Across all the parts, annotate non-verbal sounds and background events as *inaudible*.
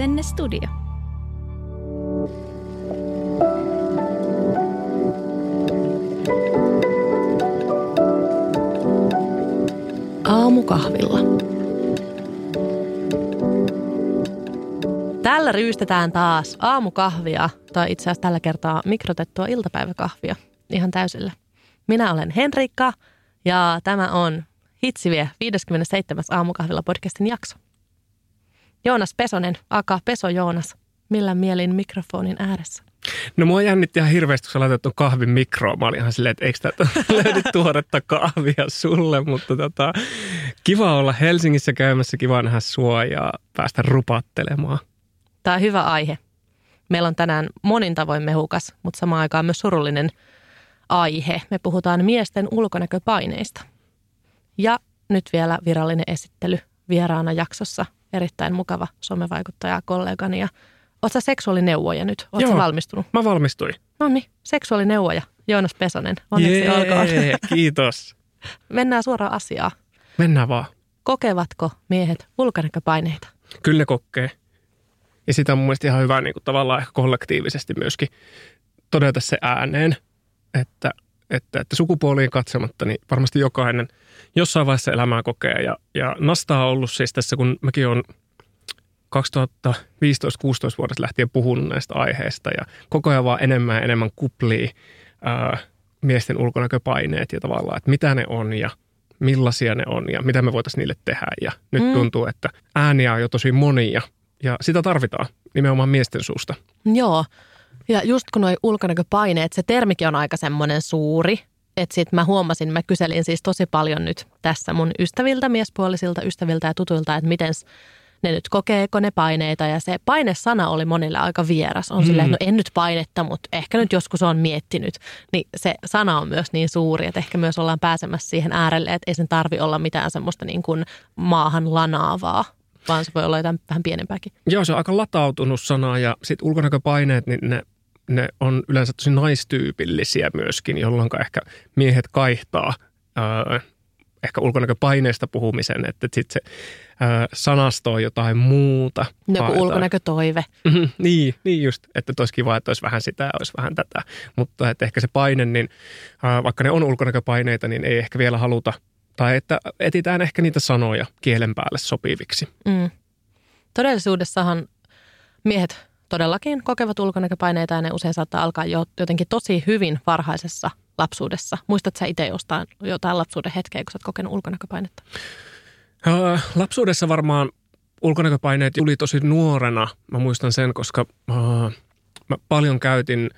Senne Studio. Aamukahvilla. Tällä ryystetään taas aamukahvia, tai itse asiassa tällä kertaa mikrotettua iltapäiväkahvia ihan täysillä. Minä olen Henrikka ja tämä on Hitsivie 57. aamukahvilla podcastin jakso. Joonas Pesonen, aka Peso Joonas, millä mielin mikrofonin ääressä? No mua jännitti ihan hirveästi, kun sä laitat tuon kahvin mikroon. Mä olin ihan silleen, että eikö täältä *laughs* löydy tuoretta kahvia sulle, mutta tota, kiva olla Helsingissä käymässä, kiva nähdä sua ja päästä rupattelemaan. Tämä on hyvä aihe. Meillä on tänään monin tavoin mehukas, mutta samaan aikaan myös surullinen aihe. Me puhutaan miesten ulkonäköpaineista. Ja nyt vielä virallinen esittely vieraana jaksossa. Erittäin mukava somevaikuttaja kollegani ja Oletko seksuaalineuvoja nyt? Oletko valmistunut? mä valmistuin. No niin, seksuaalineuvoja. Joonas Pesonen, onneksi Jee, olkoon. *laughs* kiitos. Mennään suoraan asiaan. Mennään vaan. Kokevatko miehet ulkonäköpaineita? Kyllä kokee. Ja sitä on mun mielestä ihan hyvä niin kuin tavallaan ehkä kollektiivisesti myöskin todeta se ääneen, että, että, että sukupuoliin katsematta, niin varmasti jokainen jossain vaiheessa elämää kokee. Ja, ja Nasta on ollut siis tässä, kun mäkin olen 2015-16 vuodesta lähtien puhunut näistä aiheista ja koko ajan vaan enemmän ja enemmän kuplii ää, miesten ulkonäköpaineet ja tavallaan, että mitä ne on ja millaisia ne on ja mitä me voitaisiin niille tehdä. Ja nyt mm. tuntuu, että ääniä on jo tosi monia ja sitä tarvitaan nimenomaan miesten suusta. Joo. Ja just kun nuo ulkonäköpaineet, se termikin on aika semmoinen suuri, että sitten mä huomasin, mä kyselin siis tosi paljon nyt tässä mun ystäviltä, miespuolisilta ystäviltä ja tutuilta, että miten ne nyt kokeeko ne paineita ja se painesana oli monille aika vieras. On mm. silleen, että no en nyt painetta, mutta ehkä nyt joskus on miettinyt. Niin se sana on myös niin suuri, että ehkä myös ollaan pääsemässä siihen äärelle, että ei sen tarvi olla mitään semmoista niin kuin maahan lanaavaa vaan se voi olla jotain vähän pienempääkin. Joo, se on aika latautunut sana ja sitten ulkonäköpaineet, niin ne, ne on yleensä tosi naistyypillisiä myöskin, jolloin ehkä miehet kaihtaa öö, ehkä ulkonäköpaineista puhumisen, että sitten se ö, sanastoo jotain muuta. Joku ulkonäkötoive. Mm-hmm, niin, niin just, että olisi kiva, että olisi vähän sitä ja olisi vähän tätä. Mutta että ehkä se paine, niin ö, vaikka ne on ulkonäköpaineita, niin ei ehkä vielä haluta, tai että etitään ehkä niitä sanoja kielen päälle sopiviksi. Mm. Todellisuudessahan miehet todellakin kokevat ulkonäköpaineita ja ne usein saattaa alkaa jo jotenkin tosi hyvin varhaisessa lapsuudessa? Muistatko sä itse jostain jotain lapsuuden hetkeä, kun sä oot kokenut ulkonäköpainetta? Uh, lapsuudessa varmaan ulkonäköpaineet tuli tosi nuorena. Mä muistan sen, koska uh, mä paljon käytin,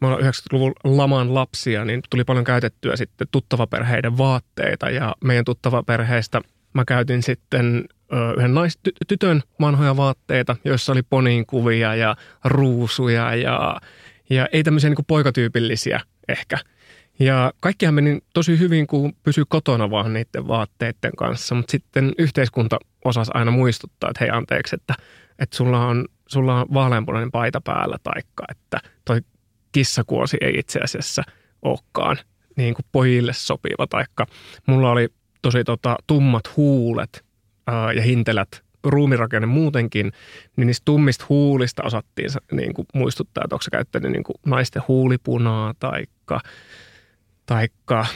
mä olen 90-luvun laman lapsia, niin tuli paljon käytettyä sitten tuttavaperheiden vaatteita. Ja meidän tuttavaperheistä mä käytin sitten yhden naistytön vanhoja vaatteita, joissa oli poniin kuvia ja ruusuja ja, ja ei tämmöisiä niin poikatyypillisiä ehkä – ja kaikkihan meni tosi hyvin, kun pysyi kotona vaan niiden vaatteiden kanssa, mutta sitten yhteiskunta osasi aina muistuttaa, että hei anteeksi, että, että sulla, on, sulla on vaaleanpunainen paita päällä, taikka että toi kissakuosi ei itse asiassa olekaan niin kuin pojille sopiva, taikka. Mulla oli tosi tota, tummat huulet ja hintelät ruumirakenne muutenkin, niin niistä tummista huulista osattiin niin kuin muistuttaa, että onko se käyttänyt niin kuin naisten huulipunaa taikka taikka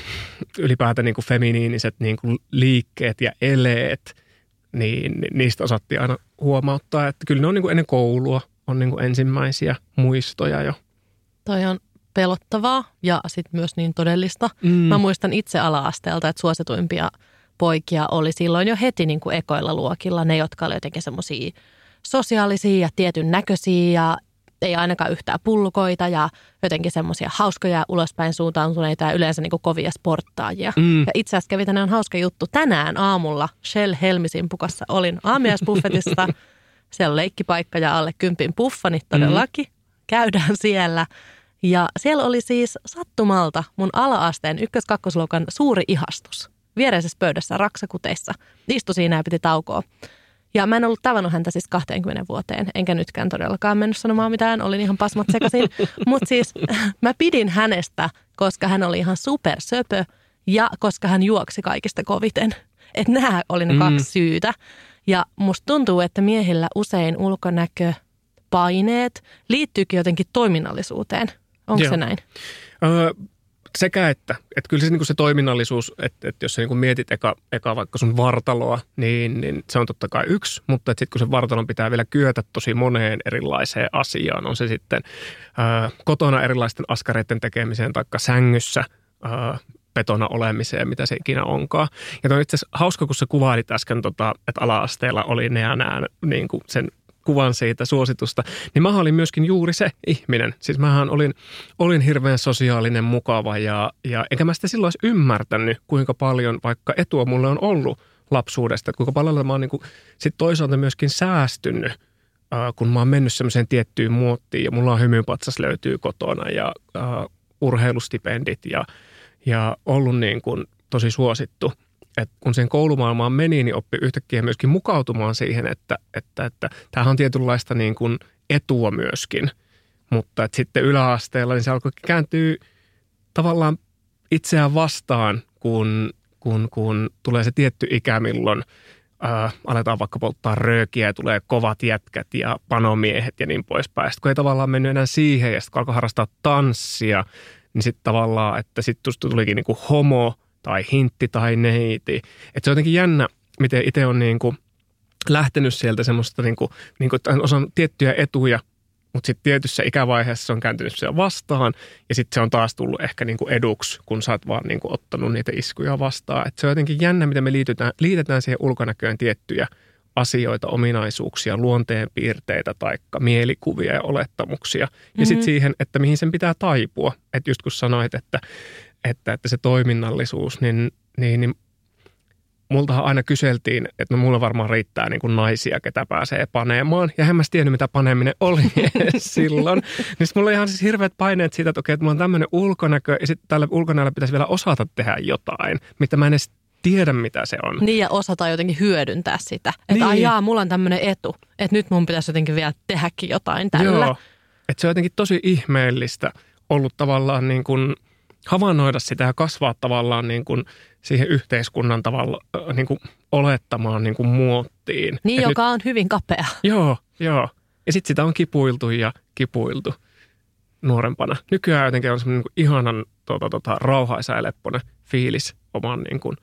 ylipäätään niin kuin feminiiniset niin kuin liikkeet ja eleet, niin niistä osattiin aina huomauttaa, että kyllä ne on niin kuin ennen koulua, on niin kuin ensimmäisiä muistoja jo. Toi on pelottavaa ja sitten myös niin todellista. Mm. Mä muistan itse ala-asteelta, että suosituimpia poikia oli silloin jo heti niin kuin ekoilla luokilla ne, jotka oli jotenkin semmoisia sosiaalisia ja tietyn näköisiä ja ei ainakaan yhtään pullukoita ja jotenkin semmoisia hauskoja ulospäin suuntautuneita ja yleensä niin kuin kovia sporttaajia. Mm. Ja itse asiassa kävi tänään hauska juttu. Tänään aamulla Shell Helmisin pukassa olin aamiaisbuffetissa. *laughs* Siellä on leikkipaikka ja alle kympin puffanit todellakin. Mm. Käydään siellä. Ja siellä oli siis sattumalta mun ala-asteen ykkös-kakkosluokan suuri ihastus. Viereisessä pöydässä raksakuteissa. Istui siinä ja piti taukoa. Ja mä en ollut tavannut häntä siis 20 vuoteen, enkä nytkään todellakaan mennyt sanomaan mitään, olin ihan pasmat sekaisin. *laughs* Mutta siis *laughs* mä pidin hänestä, koska hän oli ihan supersöpö ja koska hän juoksi kaikista koviten. Että nämä oli ne mm. kaksi syytä. Ja musta tuntuu, että miehillä usein ulkonäkö, paineet liittyykin jotenkin toiminnallisuuteen. Onko se näin? Öö, sekä että. Että kyllä se, niin kuin se toiminnallisuus, että, että jos sä niin kuin mietit eka, eka vaikka sun vartaloa, niin, niin se on totta kai yksi. Mutta sitten kun se vartalon pitää vielä kyetä tosi moneen erilaiseen asiaan, on se sitten öö, kotona erilaisten askareiden tekemiseen tai sängyssä öö, petona olemiseen, mitä se ikinä onkaan. Ja on itse asiassa hauska, kun sä kuvailit äsken, tota, että ala-asteella oli ne ja nämä niin kuin sen kuvan siitä suositusta, niin mä olin myöskin juuri se ihminen. Siis mähän olin, olin hirveän sosiaalinen, mukava ja, ja enkä mä sitä silloin ymmärtänyt, kuinka paljon vaikka etua mulle on ollut lapsuudesta, että kuinka paljon mä oon niin kuin, sit toisaalta myöskin säästynyt, äh, kun mä oon mennyt semmoiseen tiettyyn muottiin ja mulla on hymypatsas löytyy kotona ja äh, urheilustipendit ja, ja ollut niin kuin tosi suosittu – että kun sen koulumaailmaan meni, niin oppi yhtäkkiä myöskin mukautumaan siihen, että, että, että tämähän on tietynlaista niin kuin etua myöskin. Mutta että sitten yläasteella niin se alkoi kääntyä tavallaan itseään vastaan, kun, kun, kun tulee se tietty ikä, milloin ää, aletaan vaikka polttaa röökiä ja tulee kovat jätkät ja panomiehet ja niin poispäin. Sitten kun ei tavallaan mennyt enää siihen ja sitten kun alkoi harrastaa tanssia, niin sitten tavallaan, että sitten tulikin niin kuin homo – tai hintti tai neiti. Että se on jotenkin jännä, miten itse on niin kuin lähtenyt sieltä semmoista, niin kuin, niin kuin, osan tiettyjä etuja, mutta sitten tietyssä ikävaiheessa se on kääntynyt siellä vastaan ja sitten se on taas tullut ehkä niin kuin eduksi, kun sä oot vaan niin kuin ottanut niitä iskuja vastaan. Et se on jotenkin jännä, miten me liitytään, liitetään siihen ulkonäköön tiettyjä asioita, ominaisuuksia, luonteenpiirteitä tai mielikuvia ja olettamuksia. Ja mm-hmm. sitten siihen, että mihin sen pitää taipua. Että just kun sanoit, että että, että se toiminnallisuus, niin, niin, niin multahan aina kyseltiin, että no mulla varmaan riittää niin kuin naisia, ketä pääsee paneemaan. Ja en mä tiennyt, mitä paneeminen oli *laughs* silloin. Niin mulla oli ihan siis hirveät paineet siitä, että okei, että mulla on tämmöinen ulkonäkö, ja sitten tällä ulkonäöllä pitäisi vielä osata tehdä jotain, mitä mä en edes tiedä, mitä se on. Niin, ja osata jotenkin hyödyntää sitä. Että niin. ajaa, mulla on tämmöinen etu, että nyt mun pitäisi jotenkin vielä tehdäkin jotain tällä. Joo, että se on jotenkin tosi ihmeellistä ollut tavallaan niin kuin – havainnoida sitä ja kasvaa tavallaan niin kuin siihen yhteiskunnan tavalla niin kuin olettamaan niin kuin muottiin. Niin, Et joka nyt, on hyvin kapea. Joo, joo. Ja sitten sitä on kipuiltu ja kipuiltu nuorempana. Nykyään jotenkin on semmoinen niin ihanan tota, tota, rauhaisa ja lepponen fiilis oman niin kuin,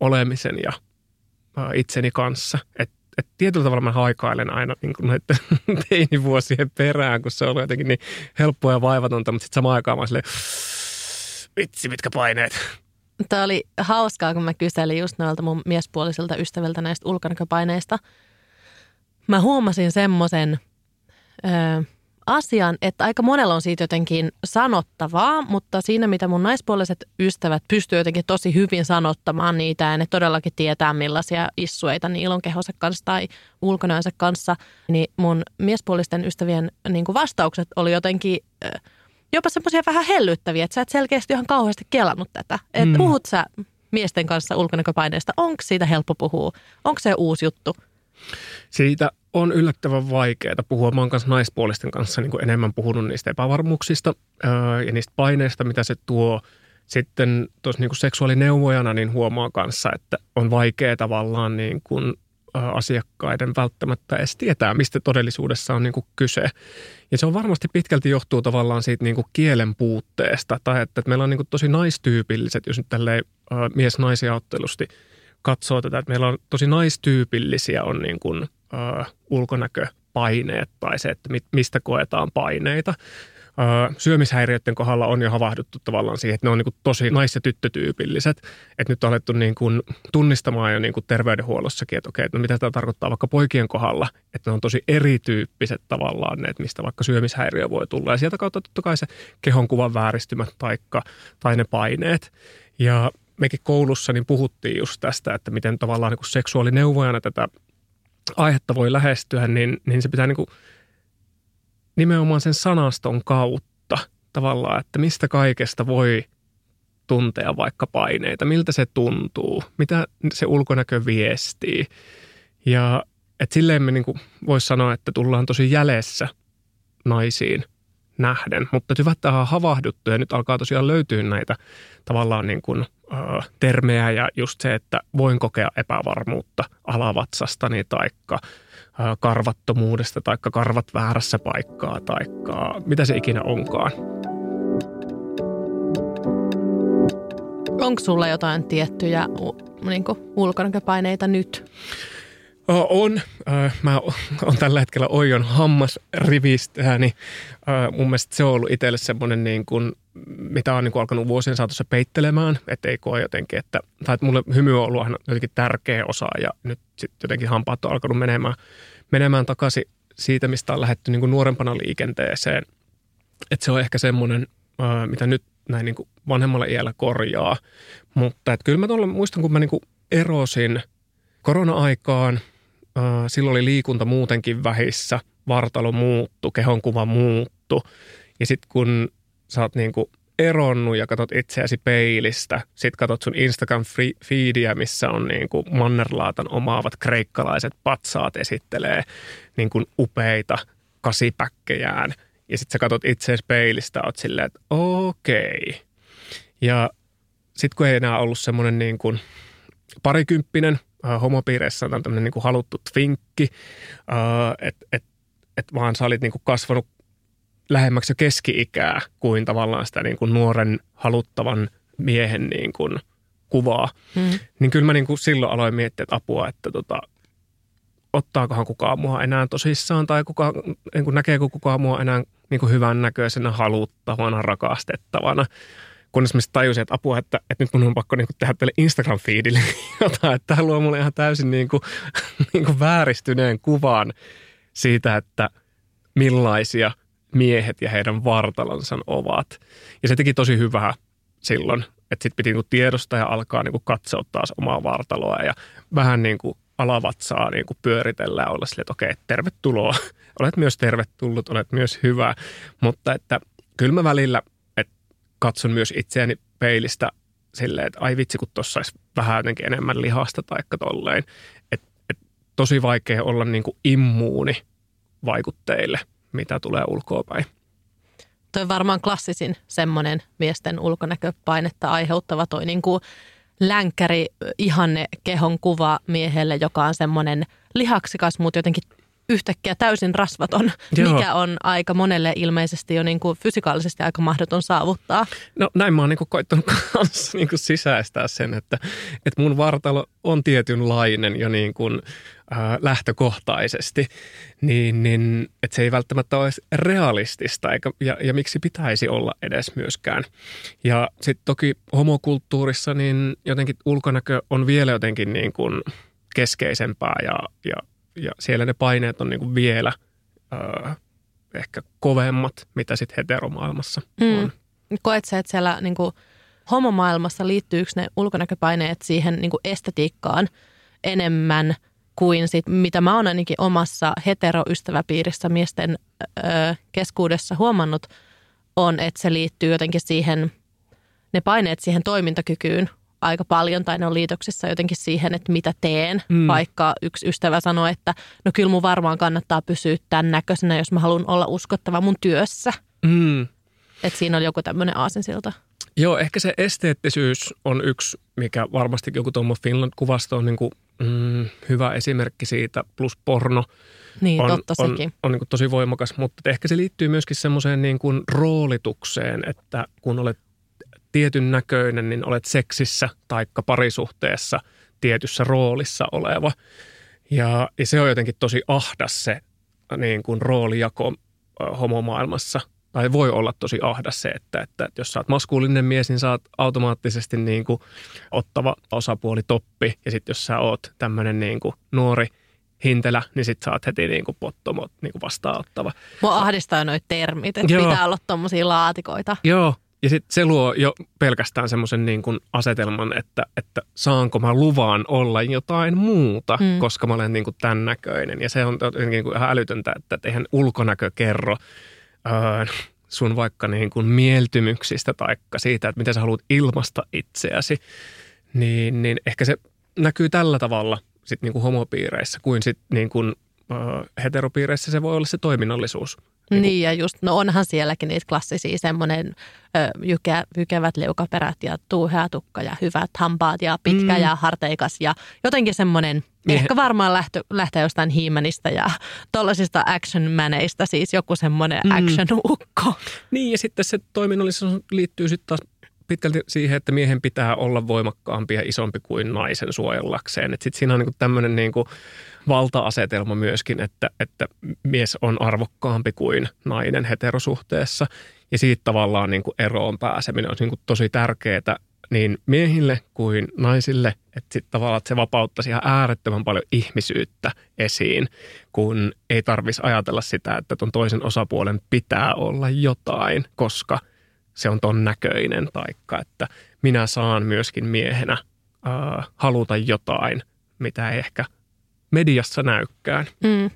olemisen ja ä, itseni kanssa. Et, et tietyllä tavalla mä haikailen aina niin kuin näiden *laughs* teinivuosien perään, kun se on jotenkin niin helppoa ja vaivatonta, mutta sitten samaan aikaan mä silleen, Vitsi, mitkä paineet. Tämä oli hauskaa, kun mä kyselin just noilta mun miespuolisilta ystäviltä näistä ulkonäköpaineista. Mä huomasin semmoisen asian, että aika monella on siitä jotenkin sanottavaa, mutta siinä mitä mun naispuoliset ystävät pystyy jotenkin tosi hyvin sanottamaan niitä ja ne todellakin tietää millaisia issueita niillä on kehonsa kanssa tai ulkonäönsä kanssa, niin mun miespuolisten ystävien niin vastaukset oli jotenkin... Äh, jopa semmoisia vähän hellyttäviä, että sä et selkeästi ihan kauheasti kelannut tätä. Että mm. puhut sä miesten kanssa ulkonäköpaineista, onko siitä helppo puhua? Onko se uusi juttu? Siitä on yllättävän vaikeaa puhua. Mä oon kanssa naispuolisten kanssa niin kuin enemmän puhunut niistä epävarmuuksista öö, ja niistä paineista, mitä se tuo. Sitten tuossa niin seksuaalineuvojana niin huomaa kanssa, että on vaikea tavallaan niin kuin asiakkaiden välttämättä edes tietää, mistä todellisuudessa on niin kuin kyse. Ja se on varmasti pitkälti johtuu tavallaan siitä niin kuin kielen puutteesta, tai että, että meillä on niin kuin tosi naistyypilliset, jos nyt tälleen mies-naisia ottelusti katsoo tätä, että meillä on tosi naistyypillisiä on niin kuin, äh, ulkonäköpaineet tai se, että mistä koetaan paineita syömishäiriöiden kohdalla on jo havahduttu tavallaan siihen, että ne on niin tosi nais- ja tyttötyypilliset. Että nyt on alettu niin kuin tunnistamaan jo niin kuin terveydenhuollossakin, että okei, että no mitä tämä tarkoittaa vaikka poikien kohdalla, että ne on tosi erityyppiset tavallaan ne, että mistä vaikka syömishäiriö voi tulla. Ja sieltä kautta totta kai se kehonkuvan vääristymät taikka, tai ne paineet. Ja mekin koulussa niin puhuttiin just tästä, että miten tavallaan niin seksuaalineuvojana tätä aihetta voi lähestyä, niin, niin se pitää niin kuin nimenomaan sen sanaston kautta tavallaan, että mistä kaikesta voi tuntea vaikka paineita, miltä se tuntuu, mitä se ulkonäkö viestii. Ja että silleen me niin voisi sanoa, että tullaan tosi jäljessä naisiin nähden. Mutta hyvä, että on havahduttu ja nyt alkaa tosiaan löytyä näitä tavallaan niin kuin, ö, termejä ja just se, että voin kokea epävarmuutta alavatsastani taikka karvattomuudesta taikka karvat väärässä paikkaa taikka mitä se ikinä onkaan. Onko sulla jotain tiettyjä niin ulkonäköpaineita nyt? On. Mä oon tällä hetkellä Oijon hammasrivistä, niin mun mielestä se on ollut itselle semmoinen niin kuin, mitä on niin kuin alkanut vuosien saatossa peittelemään, että ei koe jotenkin, että, tai että mulle hymy on ollut jotenkin tärkeä osa ja nyt sitten jotenkin hampaat on alkanut menemään, menemään takaisin siitä, mistä on lähdetty niin kuin nuorempana liikenteeseen. Että se on ehkä semmoinen, mitä nyt näin niin kuin vanhemmalla iällä korjaa. Mutta että kyllä mä tuolla muistan, kun mä niin kuin erosin korona-aikaan – silloin oli liikunta muutenkin vähissä, vartalo muuttu, kehonkuva muuttu. Ja sitten kun sä oot niinku eronnut ja katsot itseäsi peilistä, sitten katsot sun Instagram-feediä, missä on niinku mannerlaatan omaavat kreikkalaiset patsaat esittelee niinku upeita kasipäkkejään. Ja sitten sä katsot itseäsi peilistä, oot silleen, että okei. Ja sitten kun ei enää ollut semmoinen niin kuin parikymppinen, äh, homopiireissä on tämmöinen niin kuin haluttu twinkki, äh, että et, et vaan sä olit niin kuin kasvanut lähemmäksi jo keski-ikää kuin tavallaan sitä niin kuin nuoren haluttavan miehen niin kuin kuvaa. Mm. Niin kyllä mä niin kuin silloin aloin miettiä, että apua, että tota, ottaakohan kukaan mua enää tosissaan tai kuka, niin kuin näkeekö kukaan mua enää niin kuin hyvän näköisenä, haluttavana, rakastettavana kunnes mä tajusin, että apua, että, että nyt mun on pakko niinku tehdä tälle Instagram-feedille *laughs* jotain, että tämä luo mulle ihan täysin niinku, *laughs* niinku vääristyneen kuvan siitä, että millaisia miehet ja heidän vartalonsa ovat. Ja se teki tosi hyvää silloin, että sitten piti niinku tiedostaa ja alkaa niinku katsoa taas omaa vartaloa ja vähän niinku alavatsaa niinku pyöritellä ja olla sille, että okei, tervetuloa. *laughs* Olet myös tervetullut, olet myös hyvä, mutta että kyllä mä välillä – katson myös itseäni peilistä silleen, että ai vitsi, kun tuossa olisi vähän jotenkin enemmän lihasta tai tolleen. Et, et tosi vaikea olla niin kuin immuuni vaikutteille, mitä tulee ulkoapäin. Toi varmaan klassisin semmoinen miesten ulkonäköpainetta aiheuttava toi niin kuin länkkäri ihanne kehon kuva miehelle, joka on semmoinen lihaksikas, mutta jotenkin yhtäkkiä täysin rasvaton, Joo. mikä on aika monelle ilmeisesti jo niin kuin fysikaalisesti aika mahdoton saavuttaa. No näin mä oon niin kuin koittanut kanssa *laughs* niin kuin sisäistää sen, että, että mun vartalo on tietynlainen jo niin kuin, äh, lähtökohtaisesti, niin, niin että se ei välttämättä ole realistista eikä, ja, ja miksi pitäisi olla edes myöskään. Ja sitten toki homokulttuurissa niin jotenkin ulkonäkö on vielä jotenkin niin kuin keskeisempää ja, ja ja siellä ne paineet on niin kuin vielä öö, ehkä kovemmat, mitä sitten heteromaailmassa mm. on. Koet sä, että siellä niin kuin homomaailmassa liittyykö ne ulkonäköpaineet siihen niin kuin estetiikkaan enemmän kuin sit, mitä mä oon ainakin omassa heteroystäväpiirissä miesten öö, keskuudessa huomannut, on, että se liittyy jotenkin siihen, ne paineet siihen toimintakykyyn aika paljon tai ne on liitoksissa jotenkin siihen, että mitä teen. Mm. Vaikka yksi ystävä sanoi, että no kyllä mun varmaan kannattaa pysyä tämän näköisenä, jos mä haluan olla uskottava mun työssä. Mm. Että siinä on joku tämmöinen aasinsilta. Joo, ehkä se esteettisyys on yksi, mikä varmasti joku Tom Finland-kuvasto on niin kuin, mm, hyvä esimerkki siitä, plus porno. Niin, on, totta on, sekin. On, on niin kuin tosi voimakas, mutta ehkä se liittyy myöskin semmoiseen niin kuin roolitukseen, että kun olet tietyn näköinen, niin olet seksissä tai parisuhteessa tietyssä roolissa oleva. Ja, ja se on jotenkin tosi ahdas se niin kuin roolijako homomaailmassa. Tai voi olla tosi ahdas se, että, että, että jos sä oot maskuulinen mies, niin sä oot automaattisesti niin kuin ottava osapuoli toppi. Ja sitten jos sä oot tämmöinen niin kuin nuori hintelä, niin sit sä oot heti niin kuin pottomot niin kuin vastaanottava. Mua ahdistaa noit termit, että Joo. pitää olla tommosia laatikoita. Joo, ja sitten se luo jo pelkästään semmoisen niin kuin asetelman, että, että saanko mä luvan olla jotain muuta, mm. koska mä olen niin kuin tämän näköinen. Ja se on niin kuin ihan älytöntä, että eihän ulkonäkö kerro öö, sun vaikka niin kuin mieltymyksistä tai siitä, että miten sä haluat ilmasta itseäsi. Niin, niin ehkä se näkyy tällä tavalla sit niin kuin homopiireissä kuin sit niin kuin, öö, heteropiireissä se voi olla se toiminnallisuus Niin, niin ja just, no onhan sielläkin niitä klassisia semmoinen jykä, jykevät leukaperät ja tuuhea tukka ja hyvät hampaat ja pitkä mm. ja harteikas ja jotenkin semmoinen, niin. ehkä varmaan lähtö, lähtee jostain hiimenistä ja tollasista action-mäneistä, siis joku semmoinen mm. action-ukko. Niin ja sitten se toiminnallisuus liittyy sitten taas pitkälti siihen, että miehen pitää olla voimakkaampi ja isompi kuin naisen suojellakseen. Sitten siinä on niin tämmöinen niin valta-asetelma myöskin, että, että mies on arvokkaampi kuin nainen heterosuhteessa. Ja siitä tavallaan niin kuin eroon pääseminen on niin kuin tosi tärkeää niin miehille kuin naisille, että sitten tavallaan että se vapauttaisi ihan äärettömän paljon ihmisyyttä esiin, kun ei tarvitsisi ajatella sitä, että tuon toisen osapuolen pitää olla jotain, koska se on ton näköinen, taikka että minä saan myöskin miehenä äh, haluta jotain, mitä ei ehkä mediassa näykkään. Mm.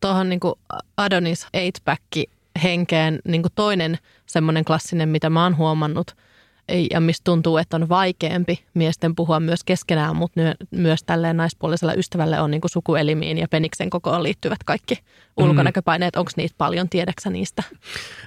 Tuohon niin Adonis 8 henkeen niin toinen semmoinen klassinen, mitä mä oon huomannut – ja mistä tuntuu, että on vaikeampi miesten puhua myös keskenään, mutta myös tälleen naispuolisella ystävälle on niin kuin sukuelimiin ja peniksen kokoon liittyvät kaikki mm. ulkonäköpaineet. Onko niitä paljon, tiedäksä niistä?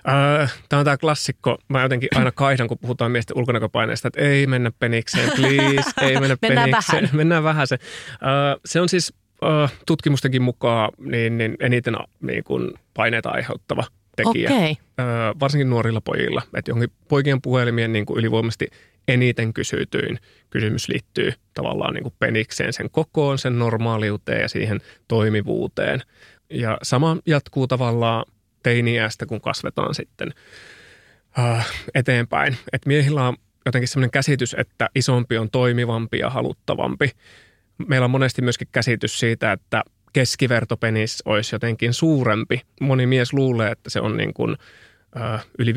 Öö, tämä on tämä klassikko. Mä jotenkin aina kaihdan, kun puhutaan miesten ulkonäköpaineista, että ei mennä penikseen, please, *laughs* ei mennä Mennään penikseen. Vähän. *laughs* Mennään vähän se. Öö, se on siis öö, tutkimustenkin mukaan niin, niin eniten niin kuin paineita aiheuttava tekijä, okay. Varsinkin nuorilla pojilla. Että johonkin poikien puhelimien niin kuin ylivoimaisesti eniten kysytyin kysymys liittyy tavallaan niin kuin penikseen, sen kokoon, sen normaaliuteen ja siihen toimivuuteen. Ja sama jatkuu tavallaan teiniästä, kun kasvetaan sitten äh, eteenpäin. Että miehillä on jotenkin sellainen käsitys, että isompi on toimivampi ja haluttavampi. Meillä on monesti myöskin käsitys siitä, että keskivertopenis olisi jotenkin suurempi. Moni mies luulee, että se on niin kuin, ö, yli 15-16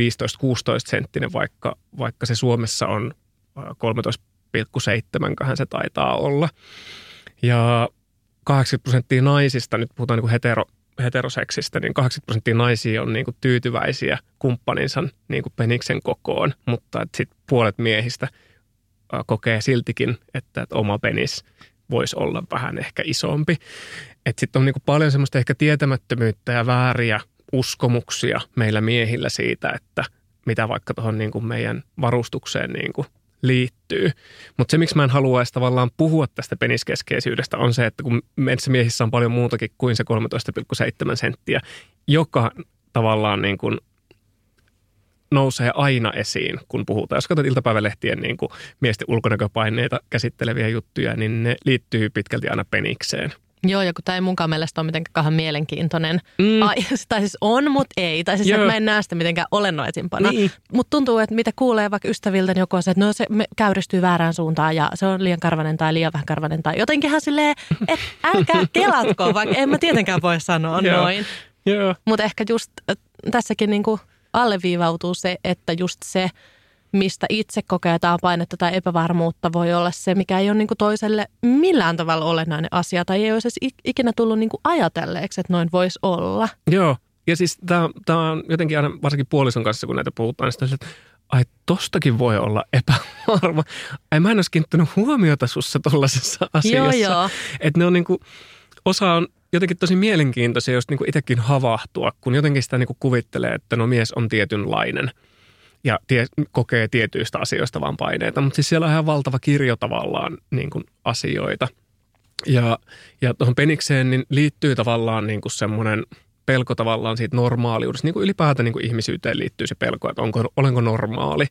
senttinen, vaikka, vaikka se Suomessa on 13,7 se taitaa olla. Ja 80 prosenttia naisista, nyt puhutaan niin kuin hetero, heteroseksistä, niin 80 prosenttia naisia on niin kuin tyytyväisiä kumppaninsa niin kuin peniksen kokoon, mutta sitten puolet miehistä kokee siltikin, että, että oma penis voisi olla vähän ehkä isompi. Että sitten on niin paljon semmoista ehkä tietämättömyyttä ja vääriä uskomuksia meillä miehillä siitä, että mitä vaikka tuohon niin meidän varustukseen niin liittyy. Mutta se, miksi mä en haluaisi tavallaan puhua tästä peniskeskeisyydestä, on se, että kun meissä miehissä on paljon muutakin kuin se 13,7 senttiä, joka tavallaan niin kuin nousee aina esiin, kun puhutaan. Jos katsot iltapäivälehtien niin kuin miesten ulkonäköpaineita käsitteleviä juttuja, niin ne liittyy pitkälti aina penikseen – Joo, ja kun tämä ei munkaan mielestä ole mitenkään mielenkiintoinen. Mm. Ai, *laughs* tai siis on, mutta ei. Tai siis, että mä en näe sitä mitenkään olennoisimpana. Niin. Mutta tuntuu, että mitä kuulee vaikka ystäviltä, niin joku on se, että no se käyristyy väärään suuntaan ja se on liian karvanen tai liian vähän karvanen. Tai jotenkinhan silleen, että älkää *laughs* kelatko, vaikka en mä tietenkään voi sanoa noin. Mutta ehkä just tässäkin niinku alleviivautuu se, että just se, mistä itse kokee tämä painetta tai epävarmuutta voi olla se, mikä ei ole niin kuin toiselle millään tavalla olennainen asia tai ei olisi ikinä tullut niin kuin ajatelleeksi, että noin voisi olla. Joo, ja siis tämä on jotenkin aina varsinkin puolison kanssa, kun näitä puhutaan, niin että ai tostakin voi olla epävarma. Ai mä en olisi kiinnittänyt huomiota sussa tuollaisessa asiassa. Joo, joo. Että ne on niin kuin, osa on jotenkin tosi mielenkiintoisia, jos niin itsekin havahtua, kun jotenkin sitä niin kuin kuvittelee, että no mies on tietynlainen – ja tie, kokee tietyistä asioista vaan paineita. Mutta siis siellä on ihan valtava kirjo tavallaan niin kuin asioita. Ja, ja tuohon penikseen niin liittyy tavallaan niin kuin semmoinen pelko tavallaan siitä normaaliudesta. Niin kuin ylipäätään niin kuin ihmisyyteen liittyy se pelko, että onko, olenko normaali.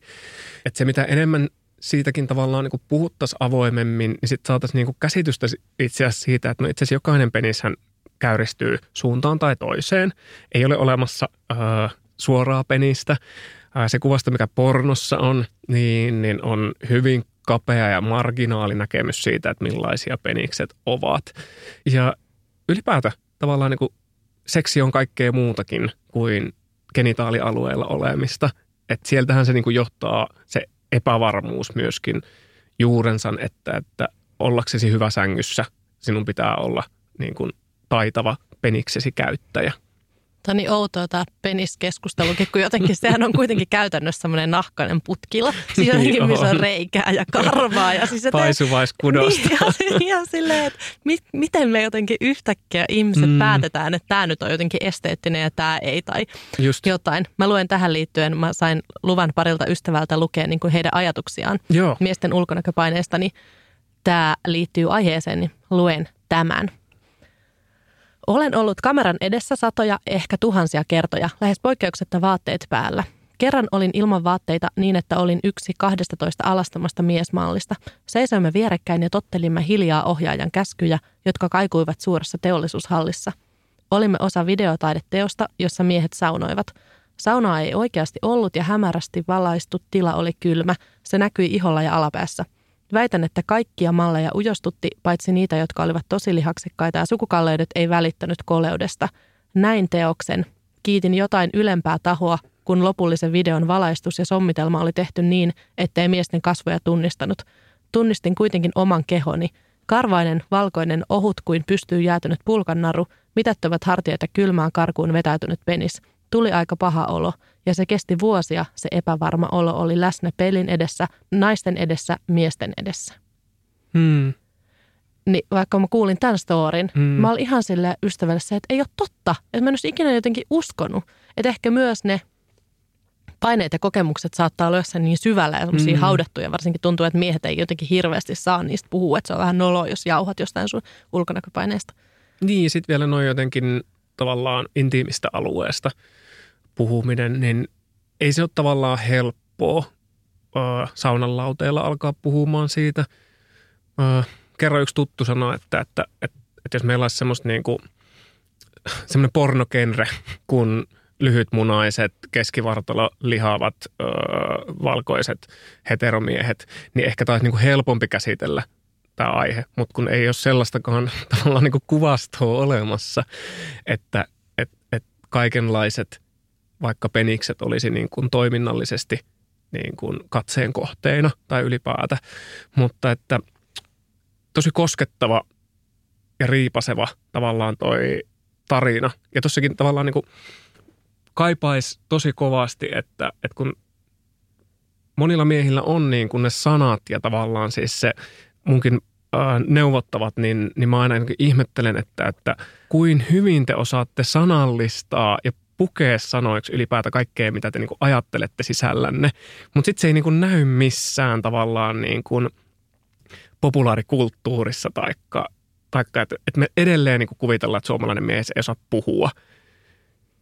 Että se mitä enemmän siitäkin tavallaan niin puhuttaisiin avoimemmin, niin sitten saataisiin niin käsitystä itse asiassa siitä, että no itse asiassa jokainen penishän käyristyy suuntaan tai toiseen. Ei ole olemassa öö, suoraa penistä, se kuvasto, mikä pornossa on, niin, niin on hyvin kapea ja marginaali näkemys siitä, että millaisia penikset ovat. Ja ylipäätä tavallaan niin kuin seksi on kaikkea muutakin kuin genitaalialueella olemista. Että sieltähän se niin kuin johtaa se epävarmuus myöskin juurensa, että, että ollaksesi hyvä sängyssä sinun pitää olla niin kuin taitava peniksesi käyttäjä. Tämä on niin outoa tämä peniskeskustelukin, kun jotenkin sehän on kuitenkin käytännössä semmoinen nahkainen putkila. Siis jotenkin, Niin missä on reikää ja karvaa. Ja siis tee- Paisuvaiskudosta. Niin, ja, ja silleen, että mit, miten me jotenkin yhtäkkiä ihmiset mm. päätetään, että tämä nyt on jotenkin esteettinen ja tämä ei tai Just, jotain. Mä luen tähän liittyen, mä sain luvan parilta ystävältä lukea niin kuin heidän ajatuksiaan joo. miesten ulkonäköpaineesta, niin tämä liittyy aiheeseen, niin luen tämän. Olen ollut kameran edessä satoja, ehkä tuhansia kertoja, lähes poikkeuksetta vaatteet päällä. Kerran olin ilman vaatteita niin, että olin yksi 12 alastomasta miesmallista. Seisoimme vierekkäin ja tottelimme hiljaa ohjaajan käskyjä, jotka kaikuivat suuressa teollisuushallissa. Olimme osa videotaideteosta, jossa miehet saunoivat. Saunaa ei oikeasti ollut ja hämärästi valaistu tila oli kylmä. Se näkyi iholla ja alapäässä. Väitän, että kaikkia malleja ujostutti, paitsi niitä, jotka olivat tosi lihaksikkaita ja sukukalleudet ei välittänyt koleudesta. Näin teoksen. Kiitin jotain ylempää tahoa, kun lopullisen videon valaistus ja sommitelma oli tehty niin, ettei miesten kasvoja tunnistanut. Tunnistin kuitenkin oman kehoni. Karvainen, valkoinen, ohut kuin pystyy jäätynyt pulkannaru, mitättömät hartiat ja kylmään karkuun vetäytynyt penis. Tuli aika paha olo, ja se kesti vuosia, se epävarma olo oli läsnä pelin edessä, naisten edessä, miesten edessä. Hmm. Niin vaikka mä kuulin tämän storin, Mm. mm. mä olin ihan sille ystävälle se, että ei ole totta. Että mä en olisi ikinä jotenkin uskonut. Että ehkä myös ne paineet ja kokemukset saattaa olla jossain niin syvällä ja semmoisia Mm. mm. haudattuja. Varsinkin tuntuu, että miehet ei jotenkin hirveästi saa niistä puhua. Että se on vähän noloa, jos jauhat jostain sun ulkonäköpaineesta. Niin, sitten vielä noin jotenkin tavallaan intiimistä alueesta puhuminen, niin ei se ole tavallaan helppoa saunan lauteella alkaa puhumaan siitä. Kerran yksi tuttu sanoi, että, että, että, että jos meillä olisi semmoista niin kuin, semmoinen pornogenre, kun lyhytmunaiset, keskivartalo lihavat, ö, valkoiset heteromiehet, niin ehkä taisi niin kuin helpompi käsitellä tämä aihe, mutta kun ei ole sellaistakaan *laughs* tavallaan niin kuin kuvastoa olemassa, että et, et kaikenlaiset vaikka penikset olisi niin kuin toiminnallisesti niin kuin katseen kohteena tai ylipäätä, mutta että tosi koskettava ja riipaseva tavallaan toi tarina. Ja tossakin tavallaan niin kaipaisi tosi kovasti, että, että kun monilla miehillä on niin kuin ne sanat ja tavallaan siis se munkin ää, neuvottavat, niin, niin mä aina ihmettelen, että, että kuin hyvin te osaatte sanallistaa ja pukea sanoiksi ylipäätä kaikkea, mitä te niin kuin ajattelette sisällänne. Mutta sitten se ei niin kuin näy missään tavallaan niin kuin populaarikulttuurissa taikka, taikka että, että me edelleen niin kuin kuvitellaan, että suomalainen mies ei osaa puhua.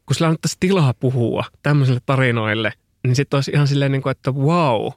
Kun sillä annettaisiin tilaa puhua tämmöisille tarinoille, niin sitten olisi ihan silleen, niin kuin, että wow,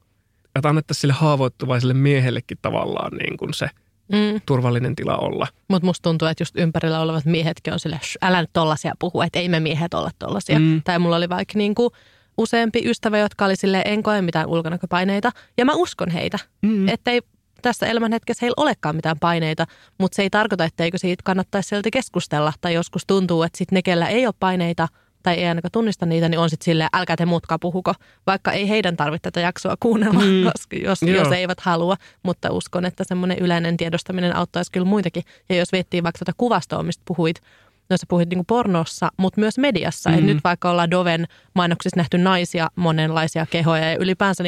että annettaisiin sille haavoittuvaiselle miehellekin tavallaan niin kuin se Mm. turvallinen tila olla. Mutta musta tuntuu, että just ympärillä olevat miehetkin on sille, älä nyt tollasia puhua, että ei me miehet olla tollasia. Mm. Tai mulla oli vaikka niinku useampi ystävä, jotka oli sille en koe mitään ulkonäköpaineita. Ja mä uskon heitä, Mm. että ei tässä elämänhetkessä heillä olekaan mitään paineita, mutta se ei tarkoita, etteikö siitä kannattaisi silti keskustella. Tai joskus tuntuu, että sitten ne, kellä ei ole paineita tai ei ainakaan tunnista niitä, niin on sitten silleen, älkää te muutkaan puhuko, vaikka ei heidän tarvitse tätä jaksoa kuunnella, Mm. koska jos, Joo. jos eivät halua. Mutta uskon, että semmoinen yleinen tiedostaminen auttaisi kyllä muitakin. Ja jos viettii vaikka tuota kuvastoa, mistä puhuit, no sä puhuit niinku pornossa, mutta myös mediassa. Mm. Et nyt vaikka ollaan Doven mainoksissa nähty naisia, monenlaisia kehoja ja ylipäänsä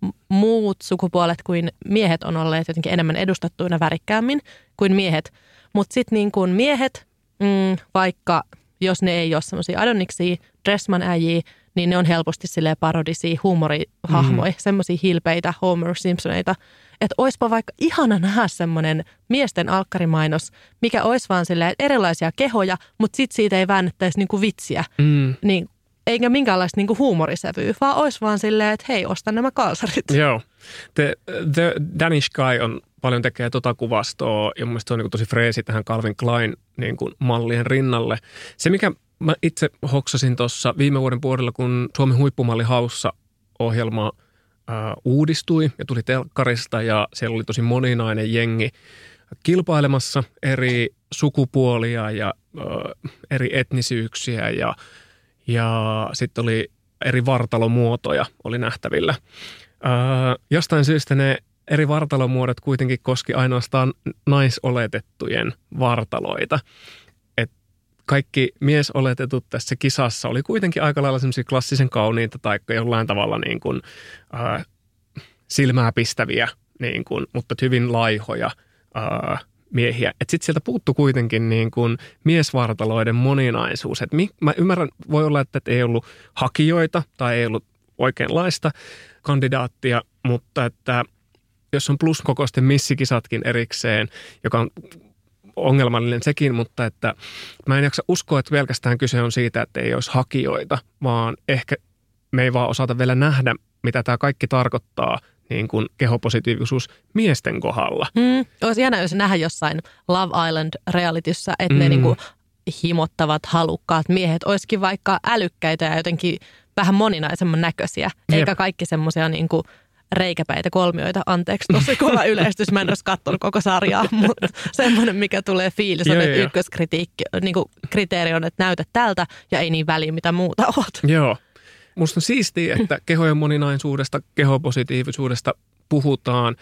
m- muut sukupuolet kuin miehet on olleet jotenkin enemmän edustettuina värikkäämmin kuin miehet. Mutta sitten niin kuin miehet, mm, vaikka jos ne ei ole semmoisia adonniksi, dressman äijiä, niin ne on helposti silleen parodisia huumorihahmoja, mm. semmoisia hilpeitä Homer Simpsoneita. Että oispa vaikka ihana nähdä semmoinen miesten alkkarimainos, mikä olisi vaan silleen erilaisia kehoja, mutta sit siitä ei väännettäisi niinku vitsiä. Mm. Niin, eikä minkäänlaista niinku huumorisävyä, vaan olisi vaan silleen, että hei, ostan nämä kalsarit. Joo. The, the Danish Guy on paljon tekee tota kuvastoa ja mun mielestä se on niin tosi freesi tähän Calvin Klein niin kuin mallien rinnalle. Se, mikä mä itse hoksasin tuossa viime vuoden puolella, kun Suomen huippumalli haussa ohjelma ää, uudistui ja tuli telkkarista ja siellä oli tosi moninainen jengi kilpailemassa eri sukupuolia ja ää, eri etnisyyksiä ja, ja sitten oli eri vartalomuotoja oli nähtävillä. Ää, jostain syystä ne eri vartalomuodot kuitenkin koski ainoastaan naisoletettujen vartaloita. Et kaikki miesoletetut tässä kisassa oli kuitenkin aika lailla semmoisia klassisen kauniita tai jollain tavalla niin kuin, äh, silmää pistäviä, niin kuin, mutta hyvin laihoja äh, miehiä. Sitten sieltä puuttu kuitenkin niin kuin miesvartaloiden moninaisuus. Et mi, mä ymmärrän, voi olla, että ei ollut hakijoita tai ei ollut oikeanlaista kandidaattia, mutta että jos on pluskokoisten missikisatkin erikseen, joka on ongelmallinen sekin, mutta että mä en jaksa uskoa, että pelkästään kyse on siitä, että ei olisi hakijoita, vaan ehkä me ei vaan osata vielä nähdä, mitä tämä kaikki tarkoittaa niin kuin kehopositiivisuus miesten kohdalla. Mm, olisi jännä, jos nähdä jossain Love Island realityssä, että mm. ne niin kuin himottavat, halukkaat miehet olisikin vaikka älykkäitä ja jotenkin vähän moninaisemman näköisiä, Jep. eikä kaikki semmoisia niin kuin reikäpäitä kolmioita. Anteeksi, tosi kova yleistys. Mä en olisi katsonut koko sarjaa, *laughs* mutta semmoinen, mikä tulee fiilis, on, että ykköskritiikki, niin kuin kriteeri on, että näytä tältä ja ei niin väliä, mitä muuta oot. Joo. Musta on siistiä, että kehojen moninaisuudesta, kehopositiivisuudesta puhutaan.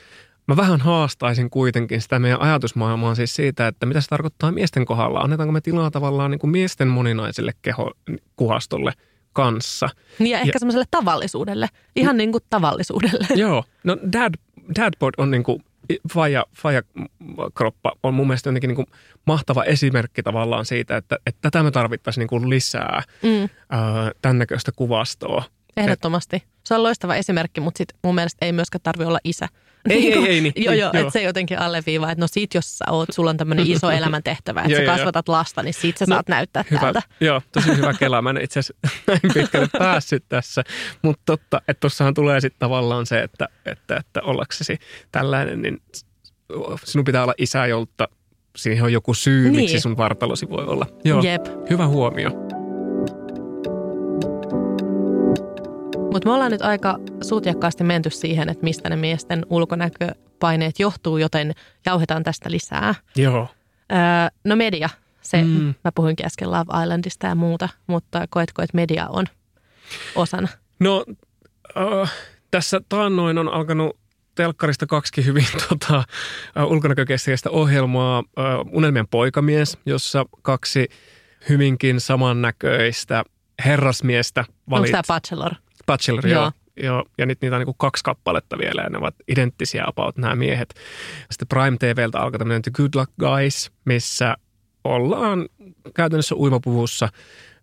Mä vähän haastaisin kuitenkin sitä meidän ajatusmaailmaa siis siitä, että mitä se tarkoittaa miesten kohdalla. Annetaanko me tilaa tavallaan niin kuin miesten moninaiselle kehokuhastolle – kanssa. Niin ja ehkä ja, semmoiselle tavallisuudelle, ihan niin kuin tavallisuudelle. *laughs* Joo, no dad, dadbod on niin kuin faja, faja kroppa on mun mielestä jotenkin niin kuin mahtava esimerkki tavallaan siitä, että, että tätä me tarvittaisiin niin kuin lisää, mm. tämän näköistä kuvastoa. Ehdottomasti. Et, se on loistava esimerkki, mutta sit mun mielestä ei myöskään tarvi olla isä. Ei, niin ei, ei, niin, joo, joo, että se jotenkin alleviivaa, että no sit jos sä oot, sulla on tämmöinen *laughs* iso elämäntehtävä, että sä kasvatat lasta, niin sit sä no, saat näyttää hyvä, tältä. Joo, tosi hyvä kela. Mä en itse asiassa *laughs* näin pitkälle *laughs* päässyt tässä, mutta totta, että tossahan tulee sitten tavallaan se, että, että, että ollaksesi tällainen, niin sinun pitää olla isä, jolta siihen on joku syy, niin. miksi sun vartalosi voi olla. Joo, Jep. hyvä huomio. Mutta me ollaan nyt aika sutjakkaasti menty siihen, että mistä ne miesten ulkonäköpaineet johtuu, joten jauhetaan tästä lisää. Joo. Öö, no media, se, mm. mä puhuinkin äsken Love Islandista ja muuta, mutta koetko, että media on osana? No äh, tässä taannoin on alkanut telkkarista kaksi hyvin *laughs* tota, ulkonäkökeskeistä ohjelmaa. Äh, Unelmien poikamies, jossa kaksi hyvinkin samannäköistä herrasmiestä valit. Onko tämä Bachelor? Bachelor, joo. joo. joo. Ja nyt niitä on niin kaksi kappaletta vielä ja ne ovat identtisiä about nämä miehet. Sitten Prime TVltä alkoi tämmöinen The Good Luck Guys, missä ollaan käytännössä uimapuvussa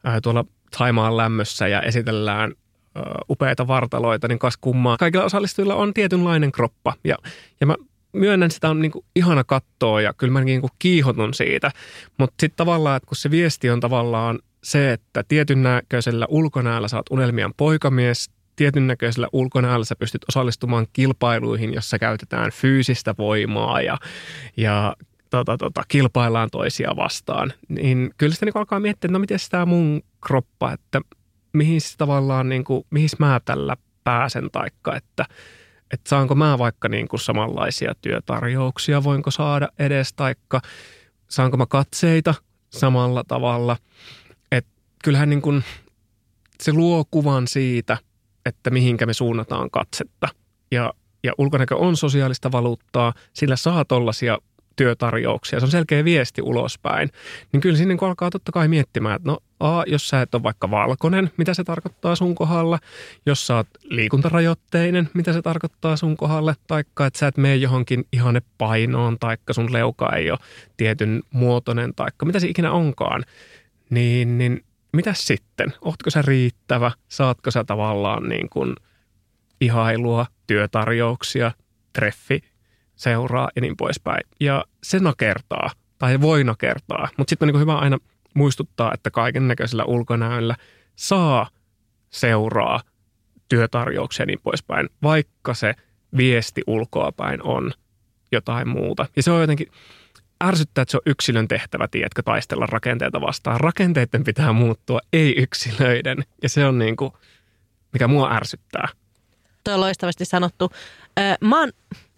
äh, tuolla Taimaan lämmössä ja esitellään äh, upeita vartaloita, niin kas kummaa. Kaikilla osallistujilla on tietynlainen kroppa ja, ja mä myönnän, sitä on niin kuin ihana katsoa ja kyllä mä niin kuin kiihotun siitä. Mutta sitten tavallaan, että kun se viesti on tavallaan se, että tietyn näköisellä ulkonäöllä saat unelmien poikamies, tietyn näköisellä ulkonäöllä sä pystyt osallistumaan kilpailuihin, jossa käytetään fyysistä voimaa ja, ja tota, tota, kilpaillaan toisia vastaan, niin kyllä sitä niin alkaa miettiä, että no miten tämä mun kroppa, että mihin tavallaan, niin kuin, mihin mä tällä pääsen, taikka että, että saanko mä vaikka niin kuin samanlaisia työtarjouksia, voinko saada edes, taikka saanko mä katseita samalla tavalla – kyllähän niin kuin se luo kuvan siitä, että mihinkä me suunnataan katsetta. Ja, ja ulkonäkö on sosiaalista valuuttaa, sillä saa tollaisia työtarjouksia, se on selkeä viesti ulospäin, niin kyllä sinne kun alkaa totta kai miettimään, että no A, jos sä et ole vaikka valkoinen, mitä se tarkoittaa sun kohdalla, jos sä oot liikuntarajoitteinen, mitä se tarkoittaa sun kohdalle, taikka että sä et mene johonkin ihanne painoon, taikka sun leuka ei ole tietyn muotoinen, taikka mitä se ikinä onkaan, niin, niin mitä sitten? Ootko sä riittävä? Saatko sä tavallaan niin kuin ihailua, työtarjouksia, treffi, seuraa ja niin poispäin. Ja se nakertaa, tai voi nakertaa. Mutta sitten on niin hyvä aina muistuttaa, että kaiken näköisellä ulkonäöllä saa seuraa työtarjouksia ja niin poispäin, vaikka se viesti ulkoapäin on jotain muuta. Ja se on jotenkin, ärsyttää, että se on yksilön tehtävä, tiedätkö, taistella rakenteita vastaan. Rakenteiden pitää muuttua, ei yksilöiden. Ja se on niin kuin, mikä mua ärsyttää. Tuo on loistavasti sanottu. Mä oon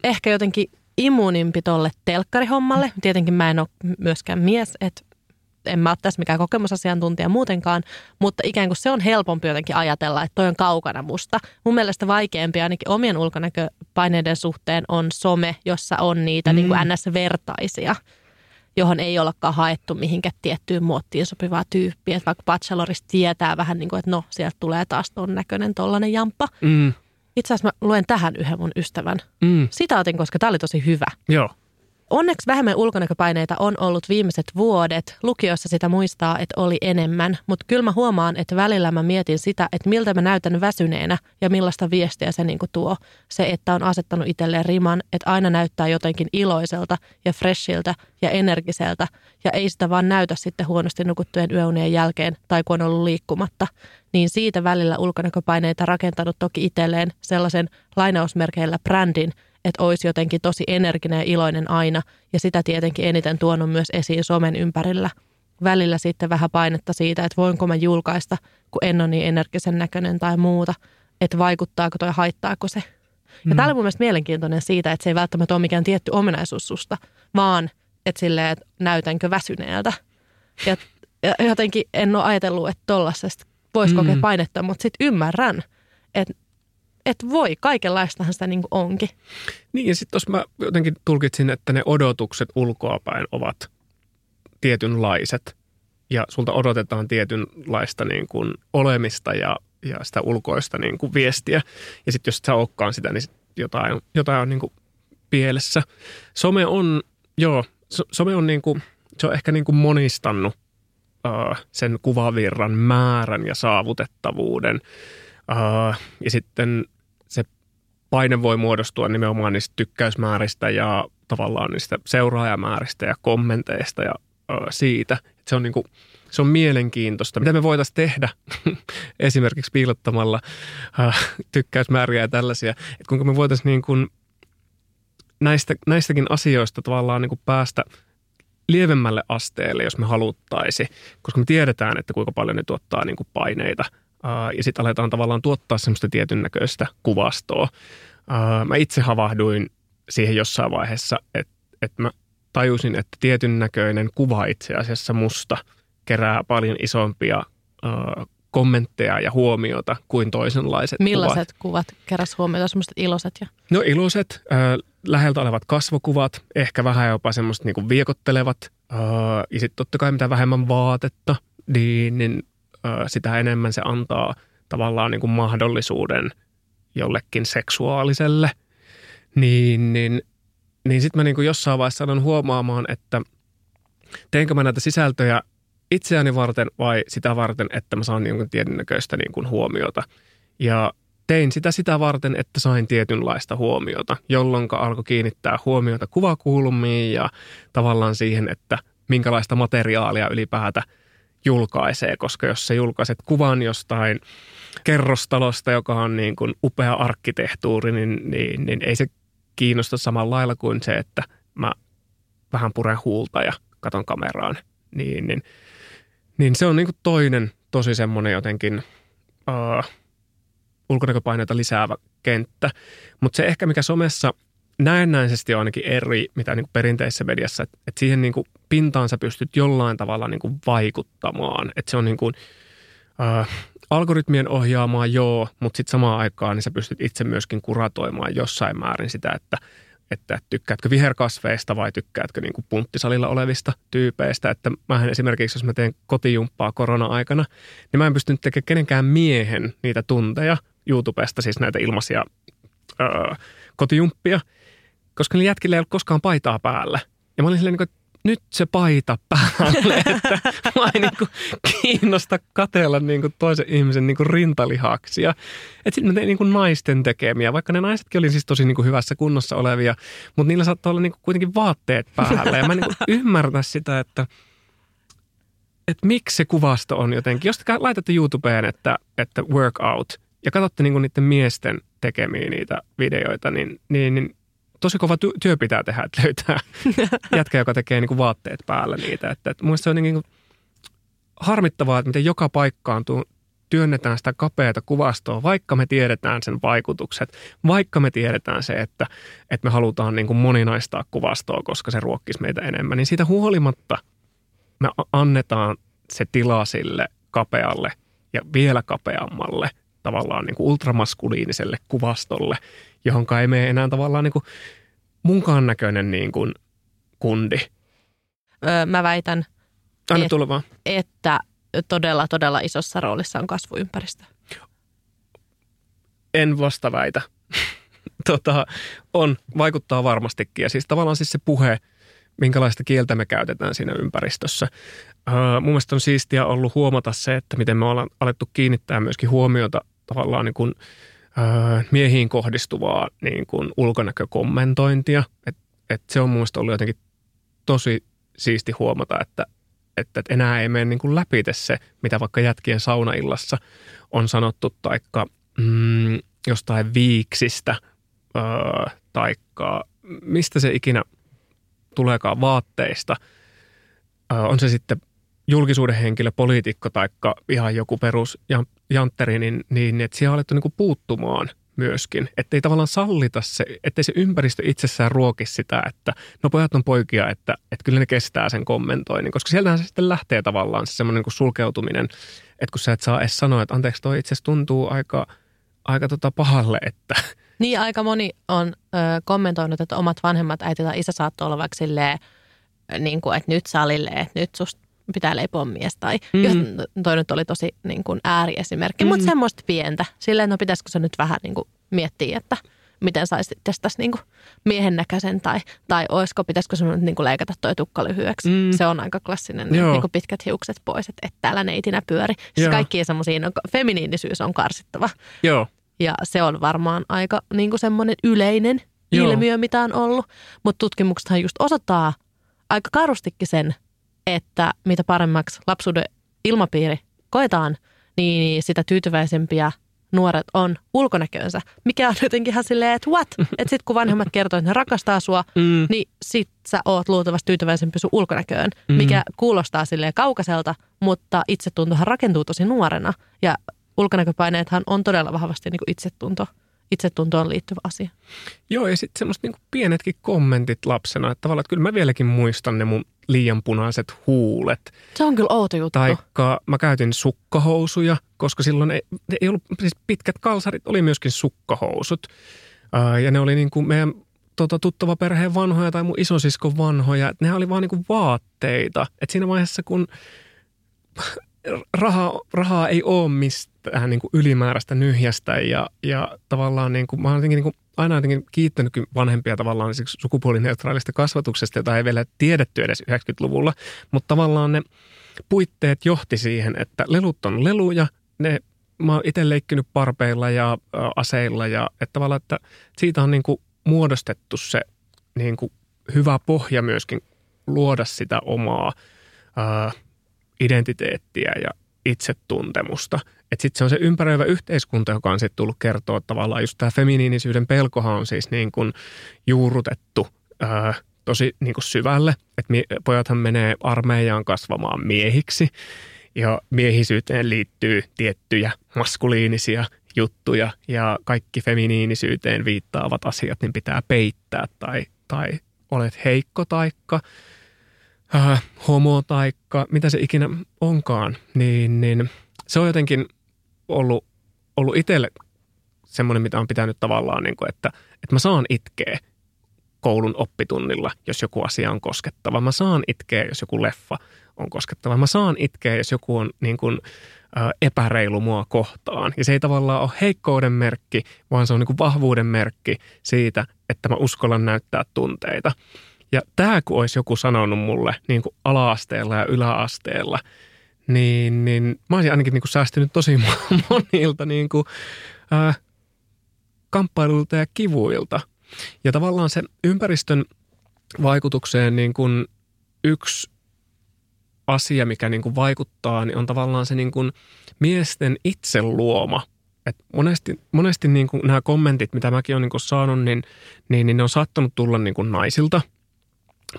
ehkä jotenkin immuunimpi tolle telkkarihommalle. Tietenkin mä en ole myöskään mies, että en mä ole tässä mikään kokemusasiantuntija muutenkaan, mutta ikään kuin se on helpompi jotenkin ajatella, että toi on kaukana musta. Mun mielestä vaikeampi ainakin omien ulkonäköpaineiden suhteen on some, jossa on niitä mm. niin kuin NS-vertaisia. Johon ei ollakaan haettu mihinkä tiettyyn muottiin sopivaa tyyppiä. Että vaikka Bachelorista tietää vähän niin kuin, että no, sieltä tulee taas ton näköinen tollainen jamppa. Mm. Itse asiassa mä luen tähän yhden mun ystävän mm. sitaatin, koska tämä oli tosi hyvä. Joo. Onneksi vähemmän ulkonäköpaineita on ollut viimeiset vuodet. Lukiossa sitä muistaa, että oli enemmän, mutta kyllä mä huomaan, että välillä mä mietin sitä, että miltä mä näytän väsyneenä ja millaista viestiä se niinku tuo. Se, että on asettanut itselleen riman, että aina näyttää jotenkin iloiselta ja freshiltä ja energiseltä ja ei sitä vaan näytä sitten huonosti nukuttujen yöunien jälkeen tai kun on ollut liikkumatta. Niin siitä välillä ulkonäköpaineita rakentanut toki itselleen sellaisen lainausmerkeillä brändin – että olisi jotenkin tosi energinen ja iloinen aina. Ja sitä tietenkin eniten tuonut myös esiin somen ympärillä. Välillä sitten vähän painetta siitä, että voinko mä julkaista, kun en ole niin energisen näköinen tai muuta. Että vaikuttaako tai haittaako se. Ja mm. tämä oli mun mielestä mielenkiintoinen siitä, että se ei välttämättä ole mikään tietty ominaisuus susta, vaan että silleen, että näytänkö väsyneeltä. Ja, ja jotenkin en ole ajatellut, että tollaisesta voisi kokea mm. painetta, mutta sitten ymmärrän, että että voi, kaikenlaistahan sitä niin onkin. Niin ja sitten tuossa mä jotenkin tulkitsin, että ne odotukset ulkoapäin ovat tietynlaiset ja sulta odotetaan tietynlaista niin kuin olemista ja, ja sitä ulkoista niin kuin viestiä. Ja sitten jos et sä olekaan sitä, niin sit jotain, jotain on niin kuin pielessä. Some on, joo, some on niin kuin, se on ehkä niin kuin monistannut uh, sen kuvavirran määrän ja saavutettavuuden. Ja sitten paine voi muodostua nimenomaan niistä tykkäysmääristä ja tavallaan niistä seuraajamääristä ja kommenteista ja ö, siitä. Että se on niin kuin, se on mielenkiintoista. Mitä me voitaisiin tehdä *laughs* esimerkiksi piilottamalla äh, tykkäysmääriä ja tällaisia, että kuinka me voitaisiin niin näistä, näistäkin asioista tavallaan niin kuin päästä lievemmälle asteelle, jos me haluttaisi, koska me tiedetään, että kuinka paljon ne tuottaa niin kuin paineita – ja sitten aletaan tavallaan tuottaa semmoista tietyn näköistä kuvastoa. Mä itse havahduin siihen jossain vaiheessa, että, että mä tajusin, että tietyn näköinen kuva itse asiassa musta kerää paljon isompia kommentteja ja huomiota kuin toisenlaiset Millaiset kuvat, kuvat keräs huomiota, semmoiset iloiset? Ja... No iloiset, äh, läheltä olevat kasvokuvat, ehkä vähän jopa semmoista niinku viekottelevat äh, ja sitten totta kai mitä vähemmän vaatetta, niin, niin sitä enemmän se antaa tavallaan niin kuin mahdollisuuden jollekin seksuaaliselle, niin, niin, niin sitten mä niin kuin jossain vaiheessa sanon huomaamaan, että teenkö mä näitä sisältöjä itseäni varten vai sitä varten, että mä saan jonkun tietyn näköistä niin kuin huomiota. Ja tein sitä sitä varten, että sain tietynlaista huomiota, jolloin alkoi kiinnittää huomiota kuvakulmiin ja tavallaan siihen, että minkälaista materiaalia ylipäätä – julkaisee, koska jos sä julkaiset kuvan jostain kerrostalosta, joka on niin kuin upea arkkitehtuuri, niin, niin, niin ei se kiinnosta samalla lailla kuin se, että mä vähän puren huulta ja katon kameraan. Niin, niin, niin se on niin kuin toinen tosi semmoinen jotenkin uh, ulkonäköpaineita lisäävä kenttä. Mutta se ehkä mikä somessa – näennäisesti ainakin eri, mitä niin kuin perinteisessä mediassa, että, että siihen niin kuin pintaan sä pystyt jollain tavalla niin kuin vaikuttamaan. Että se on niin kuin, äh, algoritmien ohjaamaan joo, mutta sitten samaan aikaan niin sä pystyt itse myöskin kuratoimaan jossain määrin sitä, että, että tykkäätkö viherkasveista vai tykkäätkö niin kuin punttisalilla olevista tyypeistä. Että mähän esimerkiksi, jos mä teen kotijumppaa korona-aikana, niin mä en pystynyt tekemään kenenkään miehen niitä tunteja YouTubesta, siis näitä ilmaisia öö, kotijumppia – koska niillä jätkillä ei ollut koskaan paitaa päällä. Ja mä olin silleen, niin kuin, että nyt se paita päälle, *laughs* että mä ei niin kuin kiinnosta katella niin kuin toisen ihmisen niin kuin rintalihaksia. Että sitten mä tein niin kuin naisten tekemiä, vaikka ne naisetkin oli siis tosi niin kuin hyvässä kunnossa olevia, mutta niillä saattoi olla niin kuin kuitenkin vaatteet päällä. Ja mä *laughs* en niin ymmärrä sitä, että, että miksi se kuvasto on jotenkin. Jos te laitatte YouTubeen, että, että workout, ja katsotte niin kuin niiden miesten tekemiä niitä videoita, niin, niin, niin tosi kova työ pitää tehdä, että löytää *laughs* jätkä, joka tekee niin kuin vaatteet päällä niitä. Että, että mun se on niin kuin harmittavaa, että miten joka paikkaan työnnetään sitä kapeata kuvastoa, vaikka me tiedetään sen vaikutukset, vaikka me tiedetään se, että, että me halutaan niin kuin moninaistaa kuvastoa, koska se ruokkisi meitä enemmän, niin siitä huolimatta me annetaan se tila sille kapealle ja vielä kapeammalle tavallaan niin kuin ultramaskuliiniselle kuvastolle, johon ei mene enää tavallaan niin kuin munkaan näköinen niin kuin kundi. Öö, mä väitän, Anna Et- tulla vaan. että todella, todella isossa roolissa on kasvuympäristö. En vasta väitä. *laughs* tota, on, vaikuttaa varmastikin. Ja siis tavallaan siis se puhe, minkälaista kieltä me käytetään siinä ympäristössä. Öö, mun mielestä on siistiä ollut huomata se, että miten me ollaan alettu kiinnittää myöskin huomiota tavallaan niin kuin, miehiin kohdistuvaa niin kuin ulkonäkökommentointia. Et, et se on mun mielestä ollut jotenkin tosi siisti huomata, että, että, että enää ei mene niin kuin läpite se, mitä vaikka jätkien saunaillassa on sanottu, taikka mm, jostain viiksistä, öö, taikka mistä se ikinä tuleekaan vaatteista. Öö, on se sitten julkisuuden henkilö, poliitikko taikka ihan joku perus jan- jantteri, niin, niin että siihen on alettu niinku puuttumaan myöskin. Että ei tavallaan sallita se, ettei se ympäristö itsessään ruoki sitä, että no pojat on poikia, että, että kyllä ne kestää sen kommentoinnin. Koska sieltähän se sitten lähtee tavallaan se semmoinen niin sulkeutuminen, että kun sä et saa edes sanoa, että anteeksi toi itse tuntuu aika, aika tota pahalle, että *laughs* Niin aika moni on ö, kommentoinut, että omat vanhemmat äiti tai isä saattoi olla vaikka silleen, niin kuin, että nyt salille, että nyt susta pitää leipoa mies. Tai Mm. mm. toi nyt oli tosi niin kuin ääriesimerkki, mm. Mutta semmoista pientä. Silleen, no pitäisikö se nyt vähän niin kuin miettiä, että miten saisi tästä niin kuin miehen näköisen tai, tai olisiko, pitäisikö sun nyt niin kuin leikata toi tukka lyhyeksi. Mm. Se on aika klassinen, Joo. niin kuin pitkät hiukset pois, että et täällä neitinä pyöri. Siis Joo. kaikki semmoisia, no, feminiinisyys on karsittava. joo, Ja se on varmaan aika niin kuin semmoinen yleinen. Joo. ilmiö, mitä on ollut. Mutta tutkimuksethan just osoittaa aika karustikin sen, että mitä paremmaksi lapsuuden ilmapiiri koetaan, niin sitä tyytyväisempiä nuoret on ulkonäköönsä. Mikä on jotenkin ihan silleen, että what? Että sit kun vanhemmat kertoo, että ne rakastaa sua, *laughs* mm, niin sit sä oot luultavasti tyytyväisempi sun ulkonäköön, Mm. mikä kuulostaa silleen kaukaiselta, mutta itsetuntohan rakentuu tosi nuorena. Ja ulkonäköpaineethan on todella vahvasti niin kuin itsetunto, itsetuntoon liittyvä asia. Joo, ja sitten semmoiset niinku pienetkin kommentit lapsena, että tavallaan, että kyllä mä vieläkin muistan ne mun liian punaiset huulet. Se on kyllä outo juttu. Taikka mä käytin sukkahousuja, koska silloin ei, ei ollut, siis pitkät kalsarit oli myöskin sukkahousut. Ää, ja ne oli niin kuin meidän tota, tuttava perheen vanhoja tai mun isosiskon vanhoja. Et nehän oli vaan niin kuin vaatteita. Et siinä vaiheessa, kun rahaa, rahaa ei ole mistään niin kuin ylimääräistä nyhjästä ja, ja tavallaan niin kuin, mä oon jotenkin niin kuin aina jotenkin kiittänytkin vanhempia tavallaan siksi sukupuolineutraalista kasvatuksesta, jota ei vielä tiedetty edes 90-luvulla, mutta tavallaan ne puitteet johti siihen, että lelut on leluja, ne mä oon itse leikkinyt parpeilla ja ä, aseilla ja että tavallaan, että siitä on niin kuin muodostettu se niin kuin hyvä pohja myöskin luoda sitä omaa ää, identiteettiä ja itsetuntemusta. Että sitten se on se ympäröivä yhteiskunta, joka on sitten tullut kertoa tavallaan just tämä feminiinisyyden pelkohan on siis niin kuin juurrutettu ää, tosi niin kuin syvälle. Että pojathan menee armeijaan kasvamaan miehiksi ja miehisyyteen liittyy tiettyjä maskuliinisia juttuja ja kaikki feminiinisyyteen viittaavat asiat niin pitää peittää tai, tai olet heikko taikka äh, homo taikka mitä se ikinä onkaan, niin, niin se on jotenkin ollut, ollut itselle semmoinen, mitä on pitänyt tavallaan, niin kuin, että, että mä saan itkeä koulun oppitunnilla, jos joku asia on koskettava. Mä saan itkeä, jos joku leffa on koskettava. Mä saan itkeä, jos joku on niin kuin, ä, epäreilu mua kohtaan. Ja se ei tavallaan ole heikkouden merkki, vaan se on niin kuin vahvuuden merkki siitä, että mä uskallan näyttää tunteita. Ja tämä kun olisi joku sanonut mulle niin kuin ala-asteella ja yläasteella, niin, niin mä olisin ainakin niin kuin säästynyt tosi *laughs* monilta niin kuin, ää, kamppailuilta ja kivuilta. Ja tavallaan se ympäristön vaikutukseen niin kuin yksi asia, mikä niin kuin vaikuttaa, niin on tavallaan se niin kuin miesten itse luoma. Et monesti monesti niin kuin nämä kommentit, mitä mäkin olen niin kuin saanut, niin, niin, niin ne on saattanut tulla niin kuin naisilta.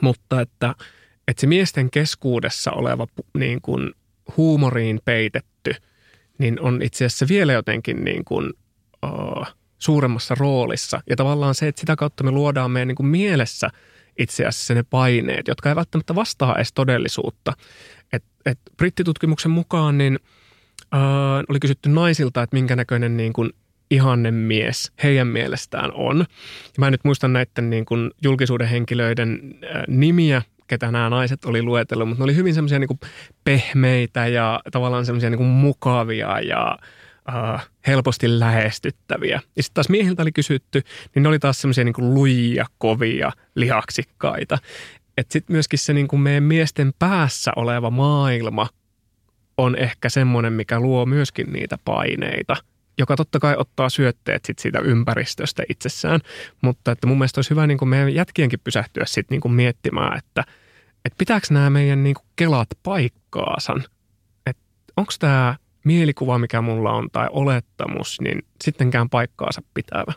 Mutta että, että se miesten keskuudessa oleva niin kuin huumoriin peitetty, niin on itse asiassa vielä jotenkin niin kuin, uh, suuremmassa roolissa. Ja tavallaan se, että sitä kautta me luodaan meidän niin kuin mielessä itse asiassa ne paineet, jotka ei välttämättä vastaa edes todellisuutta. Et, et brittitutkimuksen mukaan niin uh, oli kysytty naisilta, että minkä näköinen niin kuin ihanne mies heidän mielestään on. Ja mä en nyt muista näiden niin kuin julkisuuden henkilöiden äh, nimiä, ketä nämä naiset oli luetellut, mutta ne oli hyvin semmoisia niin pehmeitä ja tavallaan semmoisia niin mukavia ja uh, helposti lähestyttäviä. Ja sitten taas miehiltä oli kysytty, niin ne oli taas semmoisia niin lujia, kovia, lihaksikkaita. Että sitten myöskin se niin kuin meidän miesten päässä oleva maailma on ehkä semmoinen, mikä luo myöskin niitä paineita – joka totta kai ottaa syötteet sit siitä ympäristöstä itsessään. Mutta että mun mielestä olisi hyvä niin kuin meidän jätkienkin pysähtyä sit niin kuin miettimään, että, että pitääkö nämä meidän niin kuin kelat paikkaansa. Onko tämä mielikuva, mikä mulla on, tai olettamus, niin sittenkään paikkaansa pitävä.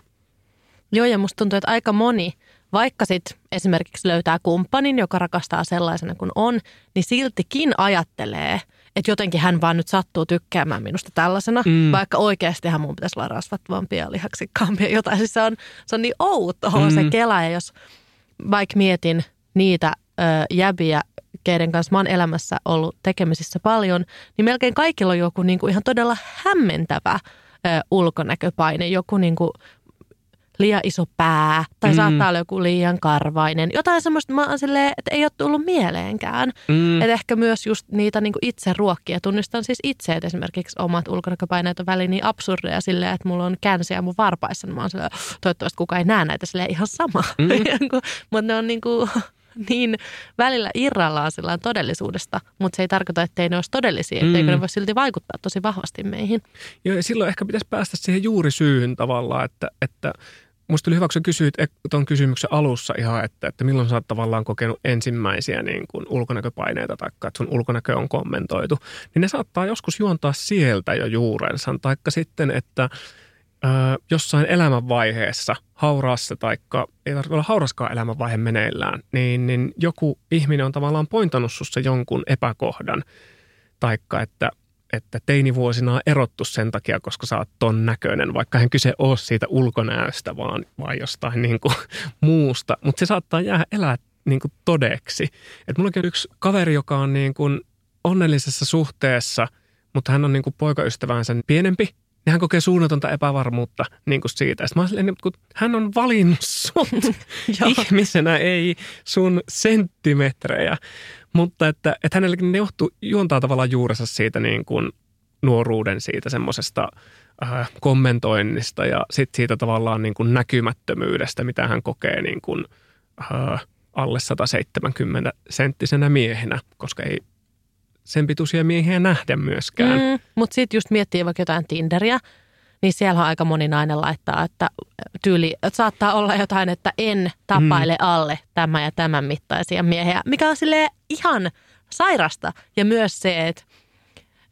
Joo, ja musta tuntuu, että aika moni, vaikka sitten esimerkiksi löytää kumppanin, joka rakastaa sellaisena kuin on, niin siltikin ajattelee – että jotenkin hän vaan nyt sattuu tykkäämään minusta tällaisena, mm. vaikka oikeastihan mun pitäisi olla rasvattavampi ja lihaksikkaampia jotain. Siis se on, se on niin outoa mm. se kela ja jos vaikka mietin niitä ö, jäbiä, keiden kanssa mä oon elämässä ollut tekemisissä paljon, niin melkein kaikilla on joku niin kuin ihan todella hämmentävä ö, ulkonäköpaine, joku niin kuin liian iso pää tai mm. saattaa olla joku liian karvainen. Jotain semmoista, mä oon silleen, että ei ole tullut mieleenkään. Mm. Että ehkä myös just niitä niin kuin itse ruokkia. Tunnistan siis itse, että esimerkiksi omat ulkonäköpaineet on väliin niin absurdeja silleen, että mulla on känsiä mun varpaissa. Niin mä oon silleen, toivottavasti kukaan ei näe näitä silleen ihan sama. Mm. *laughs* Mutta ne on niin kuin *laughs* niin välillä irrallaan sillä todellisuudesta, mutta se ei tarkoita, että ne olisi todellisia, etteikö mm. ne voi silti vaikuttaa tosi vahvasti meihin. Joo, ja silloin ehkä pitäisi päästä siihen juurisyyhyn tavallaan, että, että Musta tuli hyvä, kun sä kysyit tuon kysymyksen alussa ihan, että, että milloin sä oot tavallaan kokenut ensimmäisiä niin kuin ulkonäköpaineita tai että sun ulkonäkö on kommentoitu, niin ne saattaa joskus juontaa sieltä jo juurensa. Taikka sitten, että ö, jossain elämänvaiheessa, hauraassa taikka ei tarvitse olla hauraskaan elämänvaihe meneillään, niin, niin joku ihminen on tavallaan pointannut sussa jonkun epäkohdan. Taikka, että että teinivuosina on erottu sen takia, koska sä oot ton näköinen, vaikka hän kyse ole siitä ulkonäöstä, vaan, vaan jostain niin kuin *laughs* muusta. Mutta se saattaa jäädä elää niin kuin todeksi. Et mulla on yksi kaveri, joka on niin kuin onnellisessa suhteessa, mutta hän on niin kuin poikaystävänsä pienempi, niin hän kokee suunnatonta epävarmuutta niin kuin siitä. Sitten mä silleen, kun hän on valinnut sut *laughs* ihmisenä, ei sun senttimetrejä. Mutta että, että hänellekin ne johtuu, juontaa tavallaan juurensa siitä niin kuin nuoruuden siitä semmoisesta äh, kommentoinnista ja sitten siitä tavallaan niin kuin näkymättömyydestä, mitä hän kokee niin kuin, äh, alle 170 senttisenä miehenä, koska ei sen pituisia miehiä nähdä myöskään. Mm, mutta sitten just miettii vaikka jotain Tinderiä, niin siellä on aika moni nainen laittaa, että tyyli, että saattaa olla jotain, että en tapaile mm. alle tämä ja tämän mittaisia miehiä, mikä on sille ihan sairasta. Ja myös se, että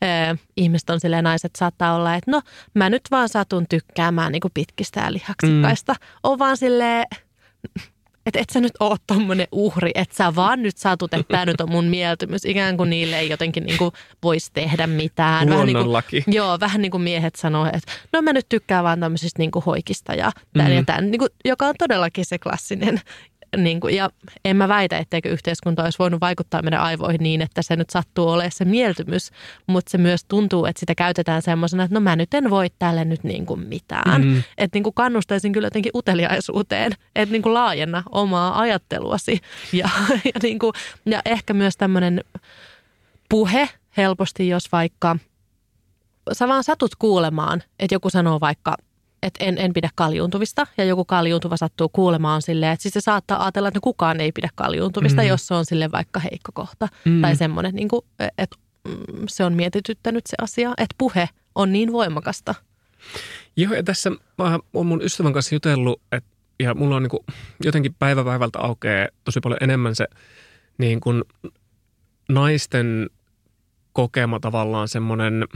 ö, ihmiset on silleen naiset saattaa olla, että no mä nyt vaan satun tykkäämään niin pitkistä ja lihaksikkaista. Mm. On vaan silleen, että et sä nyt oot tommonen uhri, että sä vaan nyt satut, että tämä nyt on mun mieltymys. Ikään kuin niille ei jotenkin niin kuin voisi tehdä mitään. Vähän niin kuin, joo, vähän niin kuin miehet sanoo, että no mä nyt tykkään vaan tämmöisistä niin kuin hoikista ja tämän mm-hmm. ja tämän, niin kuin, joka on todellakin se klassinen niin kuin, ja en mä väitä, etteikö yhteiskunta olisi voinut vaikuttaa meidän aivoihin niin, että se nyt sattuu olemaan se mieltymys, mutta se myös tuntuu, että sitä käytetään semmoisena, että no mä nyt en voi tälle nyt niin kuin mitään. Mm. Että niin kuin kannustaisin kyllä jotenkin uteliaisuuteen, että niin kuin laajenna omaa ajatteluasi ja, ja, niin kuin, ja ehkä myös tämmöinen puhe helposti, jos vaikka sä vaan satut kuulemaan, että joku sanoo vaikka – että en, en pidä kaljuuntuvista ja joku kaljuuntuva sattuu kuulemaan silleen, että siis se saattaa ajatella, että kukaan ei pidä kaljuuntuvista, mm. jos se on sille vaikka heikko kohta mm. tai semmoinen, niin kuin, että mm, se on mietityttänyt se asia, että puhe on niin voimakasta. Joo, ja tässä mä oon mun ystävän kanssa jutellut, että, ja mulla on niin kuin, jotenkin päivä päivältä aukeaa tosi paljon enemmän se niin kuin, naisten kokema tavallaan semmoinen –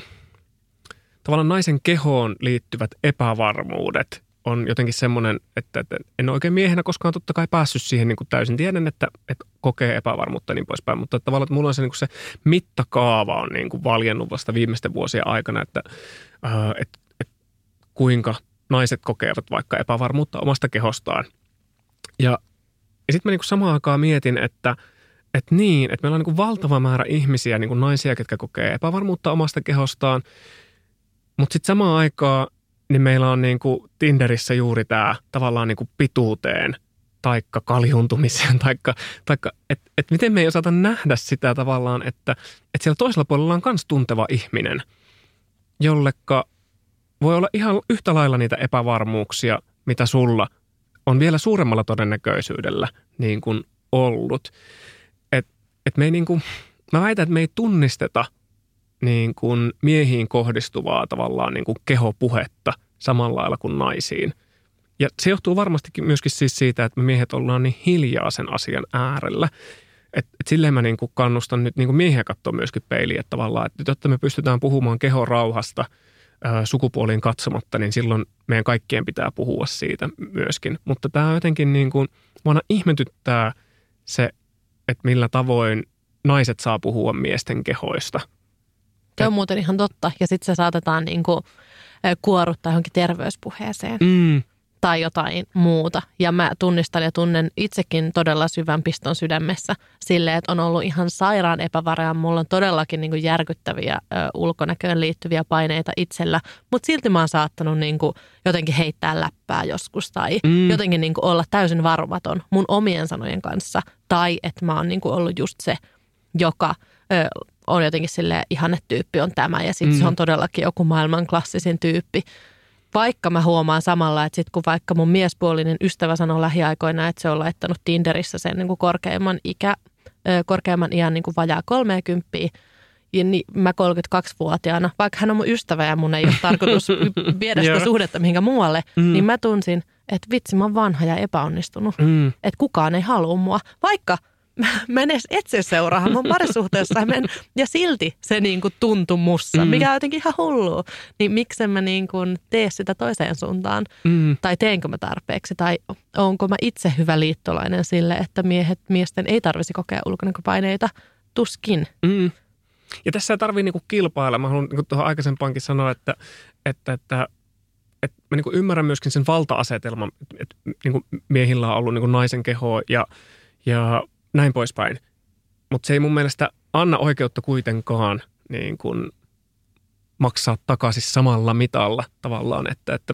tavallaan naisen kehoon liittyvät epävarmuudet on jotenkin semmoinen, että, että en oikein miehenä koskaan totta kai päässyt siihen niin kuin täysin. Tiedän, että, että kokee epävarmuutta niin poispäin, mutta että tavallaan että mulla on se, niin kuin se mittakaava on niin kuin valjennut vasta viimeisten vuosien aikana, että, äh, että, että kuinka naiset kokevat vaikka epävarmuutta omasta kehostaan. Ja, ja sitten mä niin kuin samaan aikaan mietin, että, että niin, että meillä on niin kuin valtava määrä ihmisiä, niin kuin naisia, ketkä kokee epävarmuutta omasta kehostaan – mutta sitten samaan aikaan niin meillä on niin Tinderissä juuri tämä tavallaan niin kuin pituuteen taikka kaljuntumiseen, *laughs* taikka, taikka että et miten me ei osata nähdä sitä tavallaan, että, että siellä toisella puolella on myös tunteva ihminen, jollekka voi olla ihan yhtä lailla niitä epävarmuuksia, mitä sulla on vielä suuremmalla todennäköisyydellä niin kuin ollut. Et, et me ei niin kuin, mä väitän, että me ei tunnisteta niin kuin miehiin kohdistuvaa tavallaan niin kuin kehopuhetta samalla lailla kuin naisiin – ja se johtuu varmastikin myöskin siis siitä, että me miehet ollaan niin hiljaa sen asian äärellä. Et, et silleen mä niin kuin kannustan nyt niin kuin miehiä katsoa myöskin peiliä että tavallaan, että jotta me pystytään puhumaan kehon rauhasta ää, sukupuoliin katsomatta, niin silloin meidän kaikkien pitää puhua siitä myöskin. Mutta tämä jotenkin niin kuin, vaan ihmetyttää se, että millä tavoin naiset saa puhua miesten kehoista. Se on muuten ihan totta. Ja sitten se saatetaan niin kuin kuoruttaa johonkin terveyspuheeseen. Mm, tai jotain muuta. Ja mä tunnistan ja tunnen itsekin todella syvän piston sydämessä sille, että on ollut ihan sairaan epävaraa. Mulla on todellakin niin kuin järkyttäviä ö, ulkonäköön liittyviä paineita itsellä, mutta silti mä oon saattanut niin kuin jotenkin heittää läppää joskus tai mm. jotenkin niin kuin olla täysin varovaton mun omien sanojen kanssa. Tai että mä oon niin kuin ollut just se, joka ö, on jotenkin sille ihannetyyppi on tämä ja sitten mm. se on todellakin joku maailman klassisin tyyppi vaikka mä huomaan samalla, että sit kun vaikka mun miespuolinen ystävä sanoo lähiaikoina, että se on laittanut Tinderissä sen niin kuin korkeimman, ikä, korkeimman iän niin kuin vajaa 30, ja niin mä 32-vuotiaana, vaikka hän on mun ystävä ja mun ei ole tarkoitus *laughs* viedä sitä suhdetta mihinkä muualle, mm. niin mä tunsin, että vitsi mä oon vanha ja epäonnistunut. Mm. Että kukaan ei halua mua. Vaikka – mä en edes etsi seuraamaan mun parisuhteessa men, ja silti se niin kuin tuntui mussa, mm. mikä on jotenkin ihan hullu. Niin miksen mä niin kuin tee sitä toiseen suuntaan? Mm. Tai teenkö mä tarpeeksi? Tai onko mä itse hyvä liittolainen sille, että miehet, miesten ei tarvisi kokea ulkonäköpaineita? Tuskin. Mm. Ja tässä ei tarvitse niinku kilpailla. Mä haluan niinku tuohon aikaisempaankin sanoa, että, että, että että mä niin ymmärrän myöskin sen valta-asetelman, että niin miehillä on ollut niin naisen keho ja, ja näin poispäin. Mutta se ei mun mielestä anna oikeutta kuitenkaan niin kuin maksaa takaisin samalla mitalla tavallaan, että, että,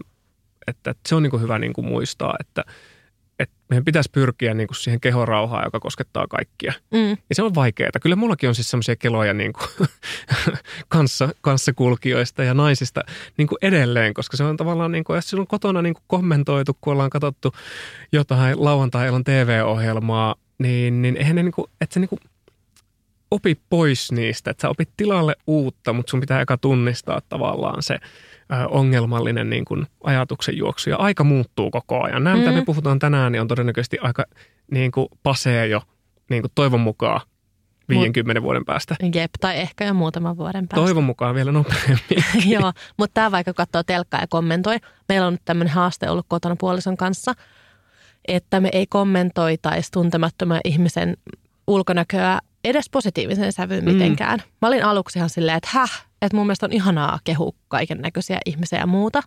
että, että se on niin kuin hyvä niin kuin muistaa, että, että meidän pitäisi pyrkiä niin kuin siihen kehorauhaan, joka koskettaa kaikkia. Mm. Ja se on vaikeaa. Kyllä mullakin on siis semmoisia keloja niin kuin *laughs* kanssa, kanssakulkijoista ja naisista niin kuin edelleen, koska se on tavallaan, niin kuin, jos on kotona niin kuin kommentoitu, kun ollaan katsottu jotain lauantai-illan TV-ohjelmaa, niin, niin eihän ne niinku, että se niinku opi pois niistä, että sä opit tilalle uutta, mutta sun pitää eka tunnistaa tavallaan se ö, ongelmallinen niin kuin ajatuksen juoksu. Ja aika muuttuu koko ajan. Nämä, mm. mitä me mm. puhutaan tänään, niin on todennäköisesti aika niin kuin pasee jo niin kuin toivon mukaan 50 Mut, vuoden päästä. Jep, tai ehkä jo muutaman vuoden päästä. Toivon mukaan vielä nopeammin. *laughs* Joo, mutta tämä vaikka katsoo telkkaa ja kommentoi. Meillä on nyt tämmöinen haaste ollut kotona puolison kanssa – että me ei kommentoitaisi tuntemattoman ihmisen ulkonäköä edes positiivisen sävyyn mm. mitenkään. Mm. Mä olin aluksi ihan silleen, että häh, että mun mielestä on ihanaa kehu kaiken näköisiä ihmisiä ja muuta.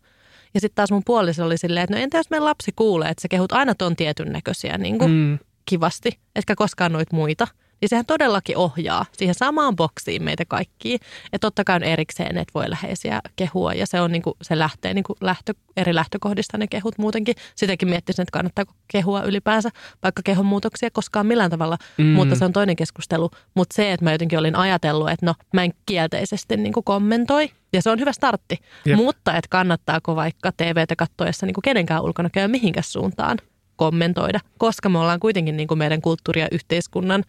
Ja sitten taas mun puoliso oli silleen, että no entä jos meidän lapsi kuulee, että sä kehut aina ton tietyn näköisiä niin kuin mm. kivasti, etkä koskaan noit muita – niin sehän todellakin ohjaa siihen samaan boksiin meitä kaikkia. Että totta kai on erikseen, että voi läheisiä kehua ja se on niin kuin, se lähtee niin kuin lähtö, eri lähtökohdista ne kehut muutenkin. Sitäkin miettisin, että kannattaako kehua ylipäänsä, vaikka kehon muutoksia koskaan millään tavalla, mm. mutta se on toinen keskustelu. Mutta se, että mä jotenkin olin ajatellut, että no mä en kielteisesti niin kuin kommentoi, ja se on hyvä startti. Jep. Mutta että kannattaako vaikka TVtä kattoessa niin kuin kenenkään ulkonäköä mihinkä suuntaan kommentoida, koska me ollaan kuitenkin niin kuin meidän kulttuuri- ja yhteiskunnan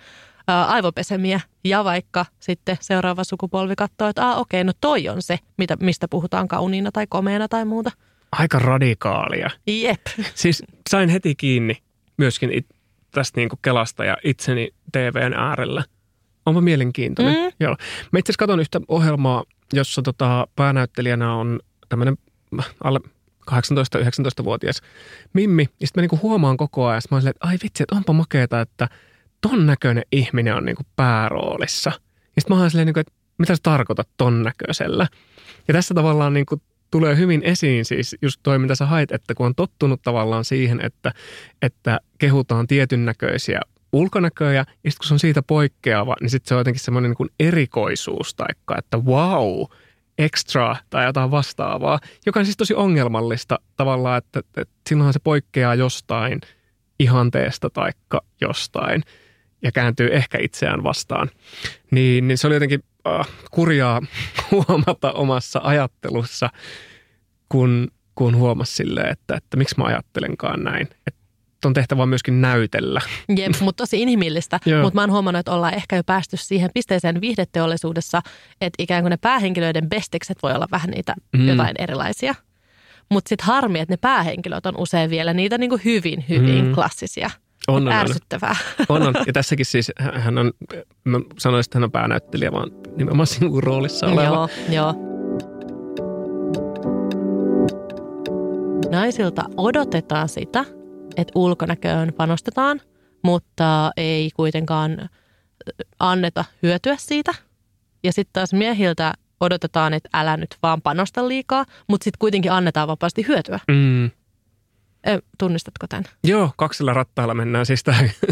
aivopesemiä ja vaikka sitten seuraava sukupolvi katsoo, että ah, okei, no toi on se, mitä, mistä puhutaan kauniina tai komeena tai muuta. Aika radikaalia. Jep. *laughs* Siis sain heti kiinni myöskin it, tästä niin kuin Kelasta ja itseni TVn äärellä. Onpa mielenkiintoinen. Mm. Joo. Mä itse asiassa katson yhtä ohjelmaa, jossa tota, päänäyttelijänä on tämmöinen alle 18-19-vuotias Mimmi. Ja sitten mä niinku huomaan koko ajan, että mä olen että ai vitsi, että onpa makeeta, että – ton näköinen ihminen on niin kuin pääroolissa. Ja sitten mä oon silleen, niin kuin, että mitä sä tarkoitat ton näköisellä? Ja tässä tavallaan niin kuin tulee hyvin esiin siis just toi, mitä sä hait, että kun on tottunut tavallaan siihen, että, että kehutaan tietyn näköisiä ulkonäköjä, ja sitten kun se on siitä poikkeava, niin sitten se on jotenkin semmoinen niin kuin erikoisuus, taikka että wow, extra tai jotain vastaavaa, joka on siis tosi ongelmallista tavallaan, että, että silloinhan se poikkeaa jostain – ihanteesta taikka jostain ja kääntyy ehkä itseään vastaan. Niin, niin se oli jotenkin äh, kurjaa *laughs* huomata omassa ajattelussa, kun, kun huomasi silleen, että, että miksi mä ajattelenkaan näin. Että on tehtävä myöskin näytellä. Jep, mutta tosi inhimillistä. mutta mä oon huomannut, että ollaan ehkä jo päästy siihen pisteeseen viihdeteollisuudessa, että ikään kuin ne päähenkilöiden bestekset voi olla vähän niitä mm. jotain erilaisia. Mutta sitten harmi, että ne päähenkilöt on usein vielä niitä niin kuin hyvin, hyvin mm. klassisia. On, on, ärsyttävää. On, on. Ja tässäkin siis hän on, mä sanoisin, että hän on päänäyttelijä, vaan nimenomaan sinun roolissa oleva. Joo, joo. Naisilta odotetaan sitä, että ulkonäköön panostetaan, mutta ei kuitenkaan anneta hyötyä siitä. Ja sitten taas miehiltä odotetaan, että älä nyt vaan panosta liikaa, mutta sitten kuitenkin annetaan vapaasti hyötyä. Mm. Tunnistatko tämän? Joo, kaksilla rattailla mennään siis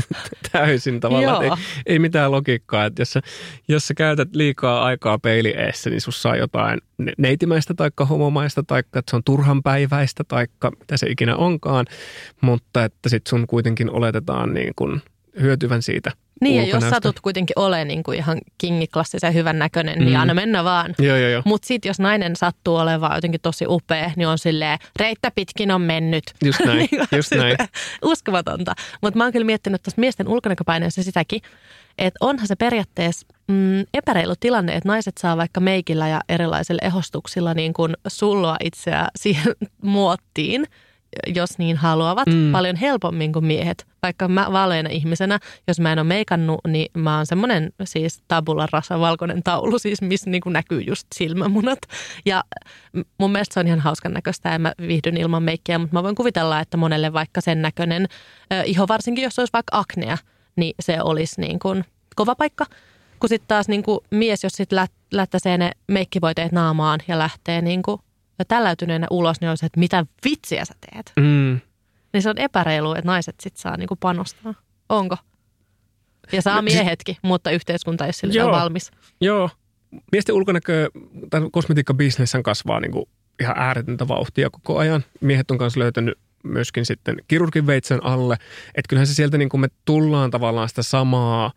*laughs* täysin tavallaan. Ei, ei mitään logiikkaa, että jos sä, jos sä käytät liikaa aikaa peili eessä, niin sussa on jotain neitimäistä tai homomaista, tai että se on turhanpäiväistä, tai mitä se ikinä onkaan, mutta että sitten sun kuitenkin oletetaan niin kuin hyötyvän siitä niin, ja jos satut kuitenkin ole niin kuin ihan kingiklassisen hyvän näköinen, niin mm. niin anna mennä vaan. Mutta sitten jos nainen sattuu olemaan jotenkin tosi upea, niin on silleen, reittä pitkin on mennyt. Just *laughs* näin, niin just näin. Uskomatonta. Mutta mä oon kyllä miettinyt tuossa miesten ulkonäköpaineessa sitäkin, että onhan se periaatteessa mm, epäreilu tilanne, että naiset saa vaikka meikillä ja erilaisilla ehostuksilla niin kuin sulloa itseä *laughs* siihen muottiin – jos niin haluavat, mm. paljon helpommin kuin miehet. Vaikka mä vaaleina ihmisenä, jos mä en ole meikannut, niin mä oon semmoinen siis tabula rasa, valkoinen taulu, siis missä niin kuin näkyy just silmämunat. Ja mun mielestä se on ihan hauskan näköistä ja mä viihdyn ilman meikkiä, mutta mä voin kuvitella, että monelle vaikka sen näköinen äh, iho, varsinkin jos olisi vaikka aknea, niin se olisi niin kuin kova paikka. Kun sitten taas niin kuin mies, jos sitten lättäsee ne meikkivoiteet naamaan ja lähtee niin kuin ja tälläytyneenä ulos, niin on se, että mitä vitsiä sä teet. Mm. Niin se on epäreilu, että naiset sit saa niinku panostaa. Onko? Ja saa no, miehetkin, mutta yhteiskunta ei sille valmis. Joo. Miesten ulkonäkö, tai kosmetiikkabisnes kasvaa niinku ihan ääretöntä vauhtia koko ajan. Miehet on kanssa löytänyt myöskin sitten kirurgin veitsen alle. Että kyllähän se sieltä niin kuin me tullaan tavallaan sitä samaa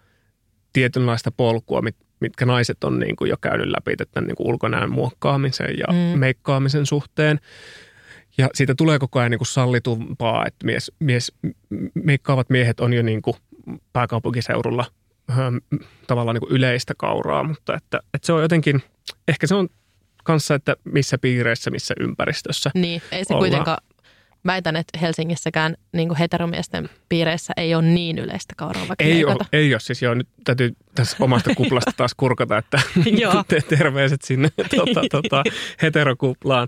tietynlaista polkua, mitkä naiset on niin kuin jo käynyt läpi tämän niin kuin ulkonäön muokkaamisen ja mm. meikkaamisen suhteen. Ja siitä tulee koko ajan niin kuin sallitumpaa, että mies, mies, meikkaavat miehet on jo niin kuin pääkaupunkiseudulla ähm, tavallaan niin kuin yleistä kauraa, mutta että, että se on jotenkin, ehkä se on kanssa, että missä piireissä, missä ympäristössä Niin, ei se ollaan. kuitenkaan väitän, että Helsingissäkään niin kuin heteromiesten piireissä ei ole niin yleistä kauraa vaikka ei ole, ei ole, siis joo, nyt täytyy tässä omasta kuplasta taas kurkata, että *laughs* terveiset sinne *laughs* tuota, tuota, heterokuplaan.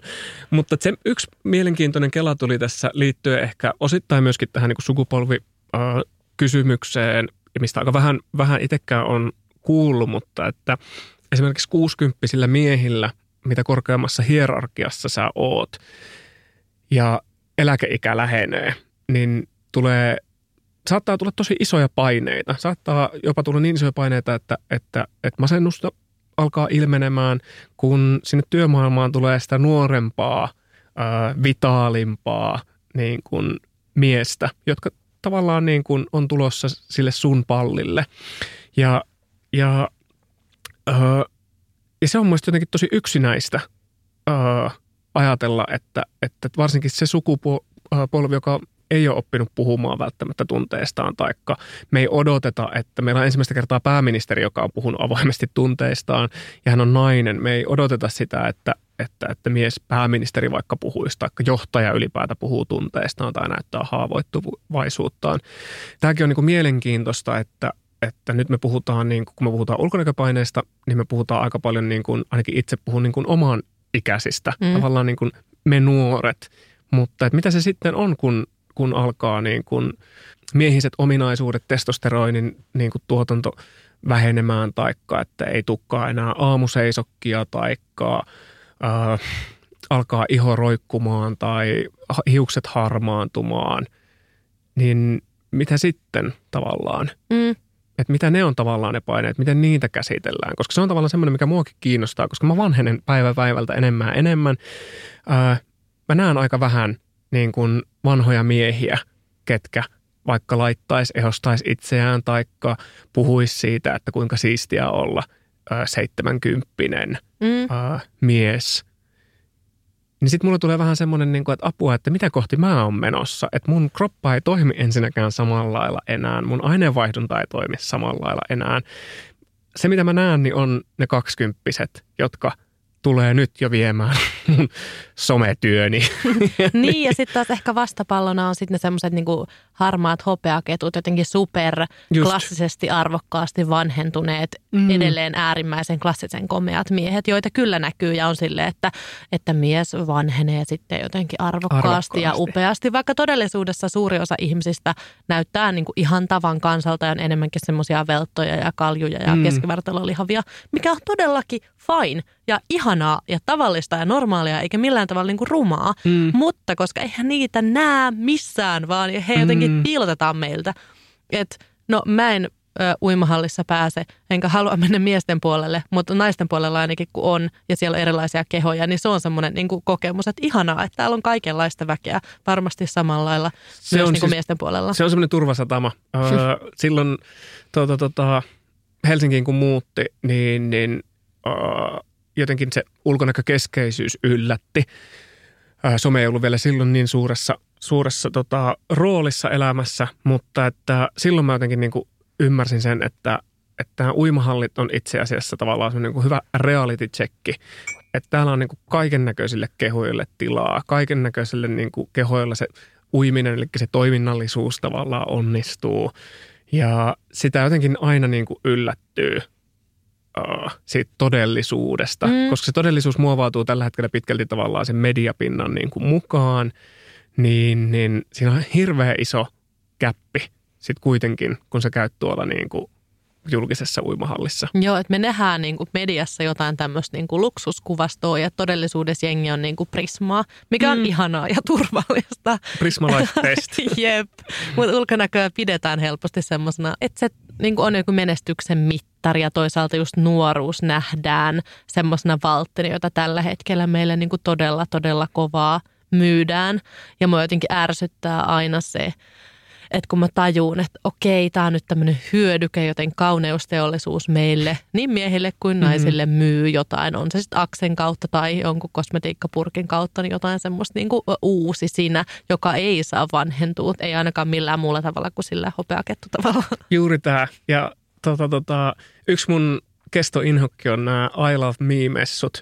Mutta se yksi mielenkiintoinen kela tuli tässä liittyen ehkä osittain myöskin tähän niin sukupolvikysymykseen, mistä aika vähän, vähän itsekään on kuullut, mutta että esimerkiksi 60 miehillä, mitä korkeammassa hierarkiassa sä oot, ja eläkeikä lähenee, niin tulee, saattaa tulla tosi isoja paineita. Saattaa jopa tulla niin isoja paineita, että, että, että masennusta alkaa ilmenemään, kun sinne työmaailmaan tulee sitä nuorempaa, ää, vitaalimpaa niin kuin miestä, jotka tavallaan niin kuin on tulossa sille sun pallille. Ja, ja, ää, ja se on mielestäni jotenkin tosi yksinäistä ää, ajatella, että, että varsinkin se sukupolvi, joka ei ole oppinut puhumaan välttämättä tunteistaan, taikka me ei odoteta, että meillä on ensimmäistä kertaa pääministeri, joka on puhunut avoimesti tunteistaan, ja hän on nainen. Me ei odoteta sitä, että, että, että mies pääministeri vaikka puhuisi, tai johtaja ylipäätä puhuu tunteistaan tai näyttää haavoittuvaisuuttaan. Tämäkin on niin kuin mielenkiintoista, että, että nyt me puhutaan, niin kun me puhutaan ulkonäköpaineista, niin me puhutaan aika paljon, niin kuin, ainakin itse puhun niin kuin oman ikäisistä, mm. tavallaan niin kuin me nuoret. Mutta että mitä se sitten on, kun, kun alkaa niin kuin miehiset ominaisuudet, testosteroinin niin kuin tuotanto vähenemään, taikka että ei tukkaa enää aamuseisokkia, taikka äh, alkaa iho roikkumaan tai hiukset harmaantumaan, niin mitä sitten tavallaan? Mm että mitä ne on tavallaan ne paineet, miten niitä käsitellään. Koska se on tavallaan semmoinen, mikä muakin kiinnostaa, koska mä vanhenen päivä päivältä enemmän enemmän. Ää, mä näen aika vähän niin kuin vanhoja miehiä, ketkä vaikka laittaisi, ehostaisi itseään taikka puhuisi siitä, että kuinka siistiä olla seitsemänkymppinen mm. mies. Niin sitten mulla tulee vähän semmoinen, niin kuin, että apua, että mitä kohti mä oon menossa. Että mun kroppa ei toimi ensinnäkään samalla lailla enää. Mun aineenvaihdunta ei toimi samalla lailla enää. Se, mitä mä näen, niin on ne kaksikymppiset, jotka – tulee nyt jo viemään mun sometyöni. niin ja sitten taas ehkä vastapallona on sitten ne semmoiset niinku harmaat hopeaketut, jotenkin super Just. klassisesti arvokkaasti vanhentuneet, mm. edelleen äärimmäisen klassisen komeat miehet, joita kyllä näkyy ja on sille, että, että mies vanhenee sitten jotenkin arvokkaasti, arvokkaasti. ja upeasti, vaikka todellisuudessa suuri osa ihmisistä näyttää niinku ihan tavan kansalta ja on enemmänkin semmoisia velttoja ja kaljuja ja mm. keskivartalolihavia, mikä on todellakin fine ja ihanaa ja tavallista ja normaalia eikä millään tavalla niin kuin rumaa. Mm. Mutta koska eihän niitä näe missään, vaan he jotenkin mm. piilotetaan meiltä. Että no mä en ö, uimahallissa pääse, enkä halua mennä miesten puolelle, mutta naisten puolella ainakin kun on ja siellä on erilaisia kehoja, niin se on semmoinen niin kuin kokemus, että ihanaa, että täällä on kaikenlaista väkeä varmasti samalla lailla se myös on niin kuin siis, miesten puolella. Se on semmoinen turvasatama. *laughs* silloin tuota, tuota, Helsinkiin kun muutti, niin, niin jotenkin se ulkonäkökeskeisyys yllätti. Some ei ollut vielä silloin niin suuressa, suuressa tota, roolissa elämässä, mutta että silloin mä jotenkin niin kuin ymmärsin sen, että, että uimahallit on itse asiassa tavallaan semmoinen niin hyvä reality checki. Että täällä on niin kuin kaiken näköisille kehoille tilaa, kaiken näköisille niin kuin kehoilla se uiminen, eli se toiminnallisuus tavallaan onnistuu. Ja sitä jotenkin aina niin kuin yllättyy – uh, siitä todellisuudesta, mm. koska se todellisuus muovautuu tällä hetkellä pitkälti tavallaan sen mediapinnan niin kuin mukaan, niin, niin siinä on hirveän iso käppi sitten kuitenkin, kun sä käyt tuolla niin kuin julkisessa uimahallissa. Joo, että me nähdään niin kuin mediassa jotain tämmöistä niin kuin luksuskuvastoa ja todellisuudessa jengi on niin kuin prismaa, mikä on mm. ihanaa ja turvallista. Prisma Life *laughs* Best. Jep, mutta ulkonäköä pidetään helposti semmoisena, että se niin kuin on joku menestyksen mittari ja toisaalta just nuoruus nähdään semmoisena valttina, jota tällä hetkellä meille niin kuin todella, todella kovaa myydään. Ja mua jotenkin ärsyttää aina se, että kun mä tajuun, että okei, tämä on nyt tämmöinen hyödyke, joten kauneusteollisuus meille, niin miehille kuin mhm. naisille mm-hmm. myy jotain. On se sitten aksen kautta tai jonkun kosmetiikkapurkin kautta, niin jotain semmoista niin kuin uusi siinä, joka ei saa vanhentua. Ei ainakaan millään muulla tavalla kuin sillä hopeakettu tavalla. *laughs* Juuri tämä. Ja tota, tota, yksi mun kestoinhokki on nämä I Love Me-messut.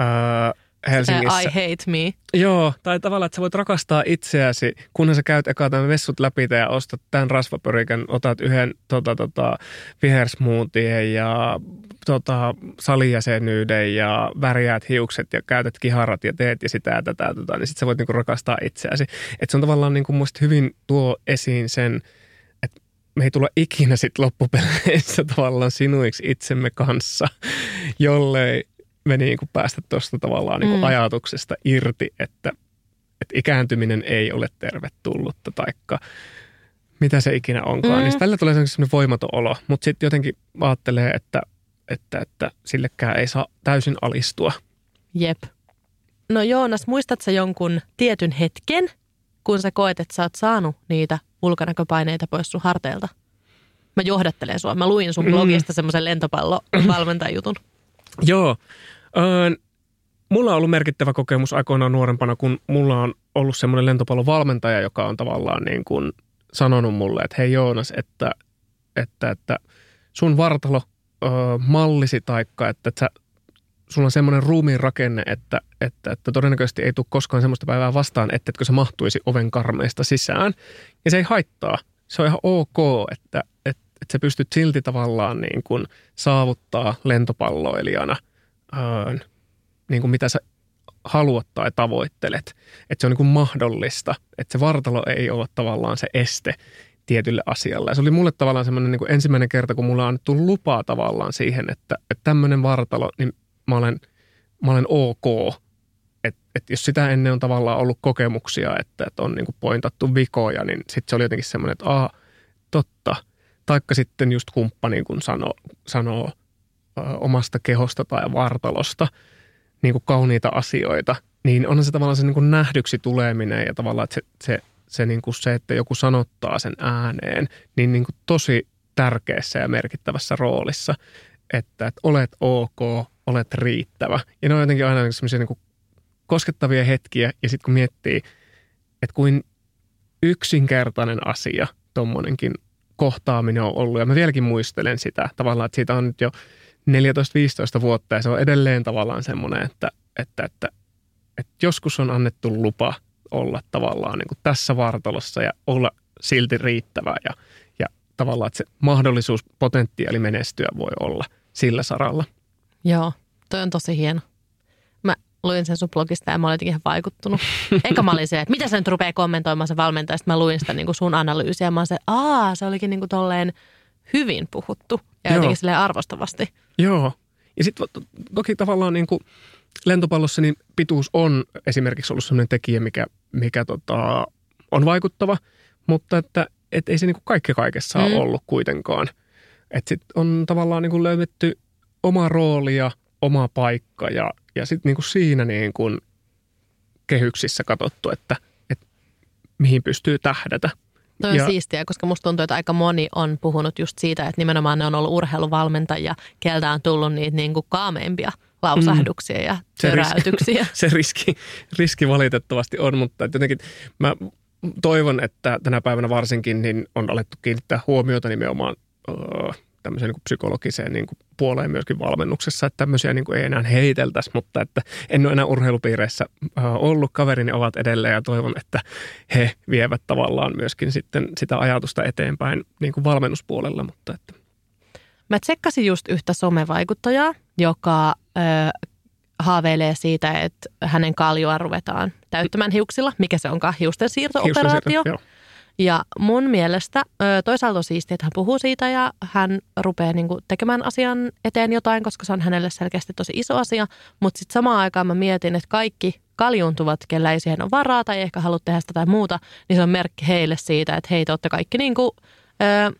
Öö, Helsingissä. I hate me. Joo, tai tavallaan, että sä voit rakastaa itseäsi, kunhan sä käyt eka tämän vessut läpi ja ostat tämän rasvapörikan, otat yhden tota, tota, vihersmoothien ja tota, salijäsenyyden ja värjäät hiukset ja käytät kiharat ja teet ja sitä ja tätä, tota, niin sit sä voit niinku rakastaa itseäsi. Et se on tavallaan niinku musta hyvin tuo esiin sen, että me ei tulla ikinä sit loppupeleissä *laughs* tavallaan sinuiksi itsemme kanssa, jollei me niin kuin päästä tuosta tavallaan niin kuin mm. ajatuksesta irti, että, että ikääntyminen ei ole tervetullutta, taikka mitä se ikinä onkaan. Mm. Niin tällä tulee sellainen voimaton olo, mutta sitten jotenkin ajattelee, että, että, että sillekään ei saa täysin alistua. Jep. No Joonas, muistatko jonkun tietyn hetken, kun sä koet, että sä oot saanut niitä ulkonäköpaineita pois sun harteilta? Mä johdattelen sua. Mä luin sun mm. blogista mm. semmoisen lentopallo-valmentajutun. Joo. Öö, mulla on ollut merkittävä kokemus aikoinaan nuorempana, kun mulla on ollut semmoinen lentopallovalmentaja, joka on tavallaan niin kuin sanonut mulle, että hei Joonas, että, että, että sun vartalo öö, mallisi taikka, että, että sä, sulla on semmoinen ruumiin rakenne, että, että, että todennäköisesti ei tule koskaan semmoista päivää vastaan, että se mahtuisi oven karmeista sisään. Ja se ei haittaa. Se on ihan ok, että, että, sä pystyt silti tavallaan niin kuin saavuttaa lentopalloilijana – öö, niin kuin mitä sä haluat tai tavoittelet. Että se on niin kuin mahdollista, että se vartalo ei ole tavallaan se este tietylle asialle. Ja se oli mulle tavallaan semmoinen niin ensimmäinen kerta, kun mulla on annettu lupaa tavallaan siihen, että, että tämmöinen vartalo, niin mä olen, mä olen ok. Että et jos sitä ennen on tavallaan ollut kokemuksia, että, että on niin kuin pointattu vikoja, niin sitten se oli jotenkin semmoinen, että aa, totta. Taikka sitten just kumppani, kun sanoo, sanoo omasta kehosta tai vartalosta niin kuin kauniita asioita, niin on se tavallaan se niin kuin nähdyksi tuleminen ja tavallaan, että se, se, se, niin kuin se, että joku sanottaa sen ääneen, niin, niin kuin tosi tärkeässä ja merkittävässä roolissa, että, että olet ok, olet riittävä. Ja ne on jotenkin aina semmoisia niin koskettavia hetkiä, ja sitten kun miettii, että kuin yksinkertainen asia tuommoinenkin kohtaaminen on ollut, ja mä vieläkin muistelen sitä tavallaan, että siitä on nyt jo 14-15 vuotta, ja se on edelleen tavallaan semmoinen, että, että, että, että joskus on annettu lupa olla tavallaan niin kuin tässä vartalossa ja olla silti riittävä ja, ja tavallaan, että se mahdollisuus, potentiaali menestyä voi olla sillä saralla. Joo, toi on tosi hieno. Luin sen sun blogista ja mä olin ihan vaikuttunut. *laughs* Eikä mä olin se, että mitä sä nyt rupeaa kommentoimaan se valmentaja. Sitten mä luin sitä niin kuin sun analyysiä ja mä olin se, aa, se olikin niin kuin tolleen hyvin puhuttu ja Joo. jotenkin silleen arvostavasti. Joo. Ja sitten toki tavallaan niin kuin lentopallossa niin pituus on esimerkiksi ollut sellainen tekijä, mikä, mikä tota, on vaikuttava, mutta että et ei se niin kuin kaikki kaikessa mm. ole ollut kuitenkaan. Että sitten on tavallaan niin kuin löydetty oma rooli ja oma paikka ja, ja sitten niin kuin siinä niin kuin kehyksissä katsottu, että, että mihin pystyy tähdätä. Toi on ja, siistiä, koska musta tuntuu, että aika moni on puhunut just siitä, että nimenomaan ne on ollut urheiluvalmentajia, keltä on tullut niitä niin kuin kaameimpia lausahduksia mm. ja töräytyksiä. Se, riski, *laughs* se riski, riski valitettavasti on, mutta jotenkin mä toivon, että tänä päivänä varsinkin niin on alettu kiinnittää huomiota nimenomaan uh, tämmöiseen niin kuin psykologiseen niin kuin puoleen myöskin valmennuksessa, että tämmöisiä niin kuin ei enää heiteltäisi, mutta että en ole enää urheilupiireissä ollut, kaverini ovat edelleen ja toivon, että he vievät tavallaan myöskin sitten sitä ajatusta eteenpäin niin kuin valmennuspuolella, mutta että. Mä tsekkasin just yhtä somevaikuttajaa, joka ö, haaveilee siitä, että hänen kaljoa ruvetaan täyttämään hiuksilla. Mikä se onkaan? Hiusten siirto-operaatio. Hiusten ja mun mielestä toisaalta on siistiä, että hän puhuu siitä ja hän rupeaa niin kuin tekemään asian eteen jotain, koska se on hänelle selkeästi tosi iso asia. Mutta sitten samaan aikaan mä mietin, että kaikki kaljuntuvat, kellä ei siihen ole varaa tai ehkä halua tehdä sitä tai muuta, niin se on merkki heille siitä, että hei, te olette kaikki niin kuin, ö,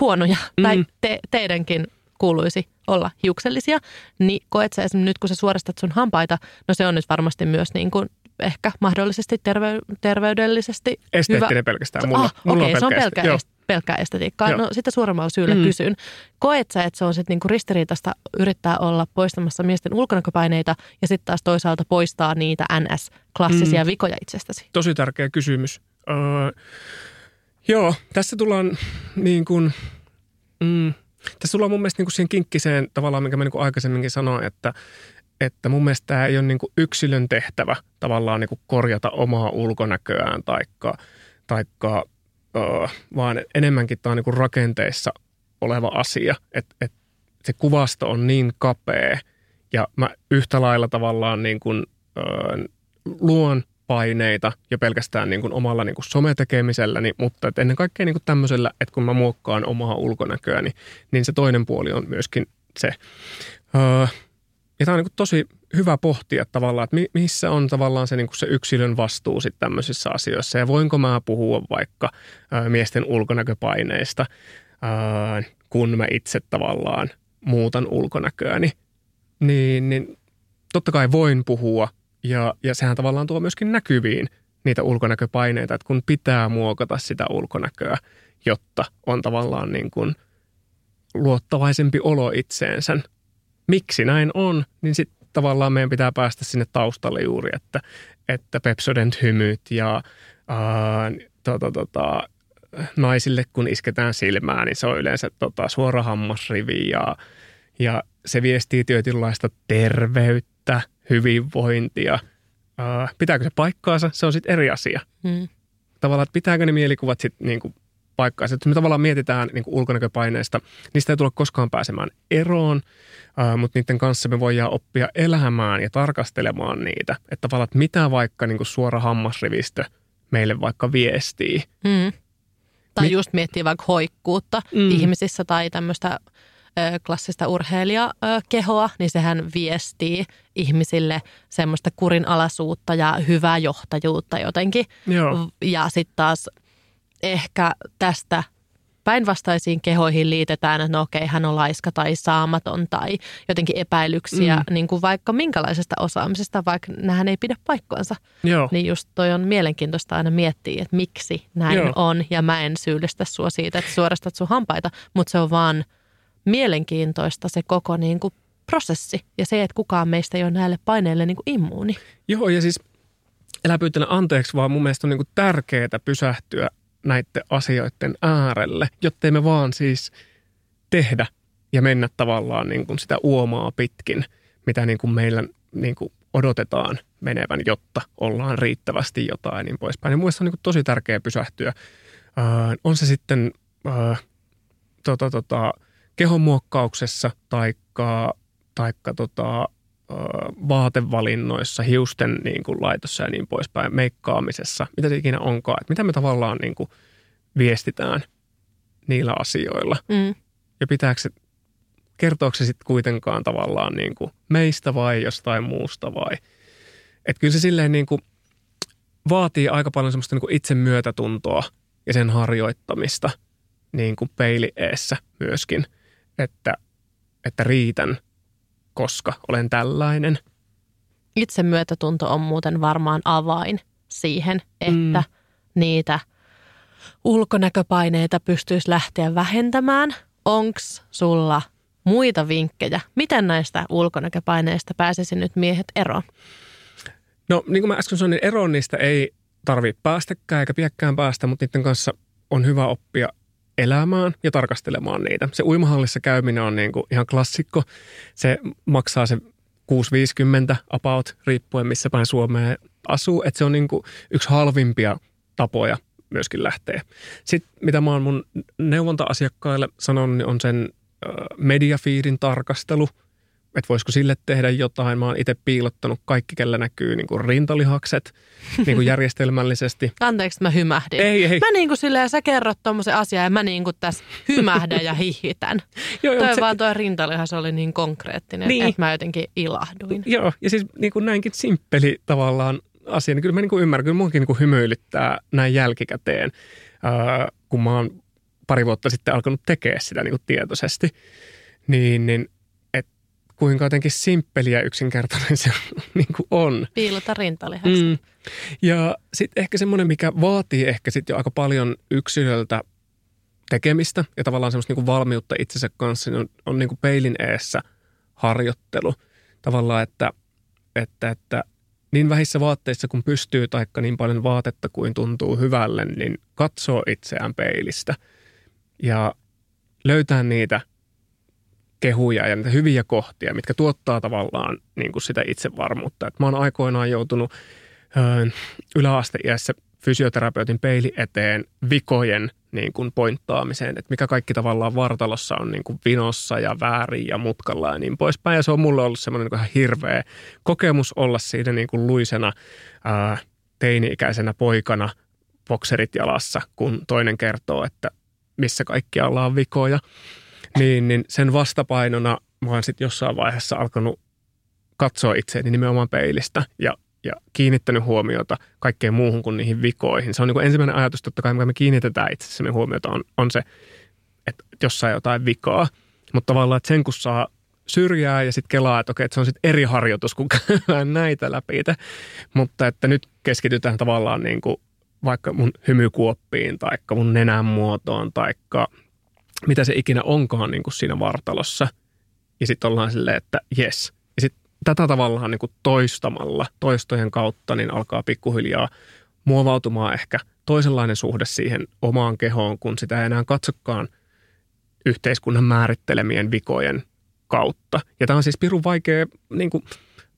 huonoja mm. tai te, teidänkin kuuluisi olla hiuksellisia, niin koet sä esimerkiksi nyt, kun sä suoristat sun hampaita, no se on nyt varmasti myös niin kuin ehkä mahdollisesti terve- terveydellisesti Esteettinen hyvä. pelkästään. Mulla, ah, mulla okay, on se on pelkkä, est, pelkkää estetiikkaa. Joo. No sitä suuremmalla syyllä mm. kysyn. Koet sä, että se on sitten niinku ristiriitasta yrittää olla poistamassa miesten ulkonäköpaineita ja sitten taas toisaalta poistaa niitä NS-klassisia mm. vikoja itsestäsi? Tosi tärkeä kysymys. Öö, joo, tässä tullaan niin kuin, mm, tässä tullaan mun mielestä niin kuin siihen kinkkiseen tavallaan, minkä mä niin kuin aikaisemminkin sanoin, että, että mun mielestä tämä ei ole niin kuin yksilön tehtävä tavallaan niin kuin korjata omaa ulkonäköään taikka, taikka ö, vaan enemmänkin tämä on niin kuin rakenteissa oleva asia, että, että se kuvasto on niin kapea ja mä yhtä lailla tavallaan niin kuin, ö, luon paineita jo pelkästään niin kuin omalla niin kuin sometekemiselläni, mutta että ennen kaikkea niin kuin tämmöisellä, että kun mä muokkaan omaa ulkonäköäni, niin se toinen puoli on myöskin se. Öö, ja tämä on niin tosi hyvä pohtia tavallaan, että missä on tavallaan se, niin se yksilön vastuu sitten tämmöisissä asioissa. Ja voinko mä puhua vaikka ää, miesten ulkonäköpaineista, ää, kun mä itse tavallaan muutan ulkonäköäni. Niin, niin totta kai voin puhua ja, ja sehän tavallaan tuo myöskin näkyviin niitä ulkonäköpaineita, että kun pitää muokata sitä ulkonäköä, jotta on tavallaan niin kuin luottavaisempi olo itseensä – miksi näin on, niin sitten tavallaan meidän pitää päästä sinne taustalle juuri, että, että Pepsodent hymyt ja ää, tota, tota, naisille kun isketään silmään, niin se on yleensä tota, suora hammasrivi ja, ja se viestii tietynlaista terveyttä, hyvinvointia. Ää, pitääkö se paikkaansa? Se on sitten eri asia. Hmm. Tavallaan, että pitääkö ne mielikuvat sitten niinku paikkaansa. Että me tavallaan mietitään niin kuin ulkonäköpaineista, niistä ei tule koskaan pääsemään eroon, ää, mutta niiden kanssa me voidaan oppia elämään ja tarkastelemaan niitä. Että tavallaan, että mitä vaikka niin kuin suora hammasrivistö meille vaikka viestii. Mm. Tai Mi- just miettiä vaikka hoikkuutta mm. ihmisissä tai tämmöistä klassista urheilijakehoa, niin sehän viestii ihmisille semmoista kurinalaisuutta ja hyvää johtajuutta jotenkin. Joo. Ja sitten taas ehkä tästä päinvastaisiin kehoihin liitetään, että no okei, hän on laiska tai saamaton tai jotenkin epäilyksiä mm. niin kuin vaikka minkälaisesta osaamisesta, vaikka nähän ei pidä paikkoansa. Joo. Niin just toi on mielenkiintoista aina miettiä, että miksi näin Joo. on ja mä en syyllistä sua siitä, että suorastat sun hampaita, mutta se on vaan mielenkiintoista se koko niin kuin prosessi ja se, että kukaan meistä ei ole näille paineille niin kuin immuuni. Joo, ja siis älä pyytänä anteeksi, vaan mun mielestä on niin tärkeää pysähtyä näiden asioiden äärelle, jottei me vaan siis tehdä ja mennä tavallaan niin kuin sitä uomaa pitkin, mitä niin kuin meillä niin kuin odotetaan menevän, jotta ollaan riittävästi jotain niin poispäin. Ja mun mielestä on niin tosi tärkeää pysähtyä. Öö, on se sitten öö, tota, tota, kehonmuokkauksessa taikka, taikka tota, vaatevalinnoissa, hiusten niin kuin laitossa ja niin poispäin, meikkaamisessa, mitä se ikinä onkaan. Että mitä me tavallaan niin kuin viestitään niillä asioilla. Mm. Ja pitääkö se, kertooko se sitten kuitenkaan tavallaan niin kuin meistä vai jostain muusta vai. Että kyllä se silleen niin kuin vaatii aika paljon semmoista niin kuin itsemyötätuntoa ja sen harjoittamista niin kuin peili eessä myöskin, että, että riitän, koska olen tällainen. Itsemyötätunto on muuten varmaan avain siihen, että mm. niitä ulkonäköpaineita pystyisi lähteä vähentämään. Onks sulla muita vinkkejä? Miten näistä ulkonäköpaineista pääsisi nyt miehet eroon? No niin kuin mä äsken sanoin, niin eroon niistä ei tarvitse päästäkään eikä piäkkään päästä, mutta niiden kanssa on hyvä oppia elämään ja tarkastelemaan niitä. Se uimahallissa käyminen on niin kuin ihan klassikko. Se maksaa se 6,50 about, riippuen missä päin Suomeen asuu. Että se on niin kuin yksi halvimpia tapoja myöskin lähteä. Sitten mitä mä oon mun neuvonta-asiakkaille sanonut, niin on sen mediafiidin tarkastelu, että voisiko sille tehdä jotain. Mä oon itse piilottanut kaikki, kellä näkyy niin kuin rintalihakset niin kuin *laughs* järjestelmällisesti. Anteeksi, mä hymähdin. Ei, ei. Mä niin kuin silleen, sä kerrot tommosen asian ja mä niin kuin tässä hymähdän ja hihitän. *laughs* Joo, joo, toi se- vaan toi rintalihas oli niin konkreettinen, Niin. että mä jotenkin ilahduin. Joo, ja siis niin kuin näinkin simppeli tavallaan asia, niin kyllä mä niin kuin ymmärrän, kyllä munkin niin kuin hymyilyttää näin jälkikäteen, ää, kun mä oon pari vuotta sitten alkanut tekemään sitä niin kuin tietoisesti, niin, niin kuinka jotenkin simppeli ja yksinkertainen se *laughs* niin kuin on. Piilota rintalihas. Mm. Ja sitten ehkä semmoinen, mikä vaatii ehkä sitten jo aika paljon yksilöltä tekemistä ja tavallaan semmoista niinku valmiutta itsensä kanssa, niin on, on niinku peilin eessä harjoittelu. Tavallaan, että, että, että niin vähissä vaatteissa kun pystyy, taikka niin paljon vaatetta kuin tuntuu hyvälle, niin katsoo itseään peilistä ja löytää niitä kehuja ja niitä hyviä kohtia, mitkä tuottaa tavallaan niin kuin sitä itsevarmuutta. Et mä oon aikoinaan joutunut ö, yläasteiässä fysioterapeutin peili eteen vikojen niin kuin pointtaamiseen, että mikä kaikki tavallaan vartalossa on niin kuin vinossa ja väärin ja mutkalla ja niin poispäin. Ja se on mulle ollut semmoinen niin ihan hirveä kokemus olla siinä niin kuin luisena ää, teini-ikäisenä poikana bokserit jalassa, kun toinen kertoo, että missä kaikkialla on vikoja. Niin, niin sen vastapainona mä oon sitten jossain vaiheessa alkanut katsoa itseäni nimenomaan peilistä ja, ja kiinnittänyt huomiota kaikkeen muuhun kuin niihin vikoihin. Se on niin kuin ensimmäinen ajatus, totta kai, mikä me kiinnitetään itse me huomiota, on, on se, että jossain jotain vikaa. Mutta tavallaan, että sen kun saa syrjää ja sitten kelaa, että okei, että se on sitten eri harjoitus, kun *laughs* käydään näitä läpi. Mutta että nyt keskitytään tavallaan niin kuin vaikka mun hymykuoppiin, tai mun nenän muotoon, taikka mitä se ikinä onkaan niin kuin siinä vartalossa. Ja sitten ollaan silleen, että jes. Ja sitten tätä tavallaan niin kuin toistamalla, toistojen kautta, niin alkaa pikkuhiljaa muovautumaan ehkä toisenlainen suhde siihen omaan kehoon, kun sitä ei enää katsokaan yhteiskunnan määrittelemien vikojen kautta. Ja tämä on siis pirun vaikea niin kuin,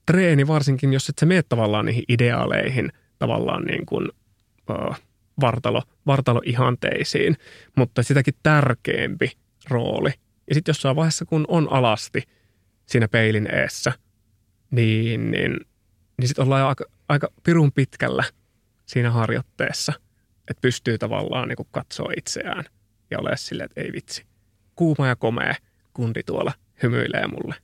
treeni, varsinkin jos et sä mene tavallaan niihin ideaaleihin tavallaan niin kuin, uh, vartalo, vartaloihanteisiin, mutta sitäkin tärkeämpi rooli. Ja sitten jossain vaiheessa, kun on alasti siinä peilin eessä, niin, niin, niin sitten ollaan jo aika, aika pirun pitkällä siinä harjoitteessa, että pystyy tavallaan niin katsoa itseään ja ole silleen, että ei vitsi, kuuma ja komea kundi tuolla hymyilee mulle.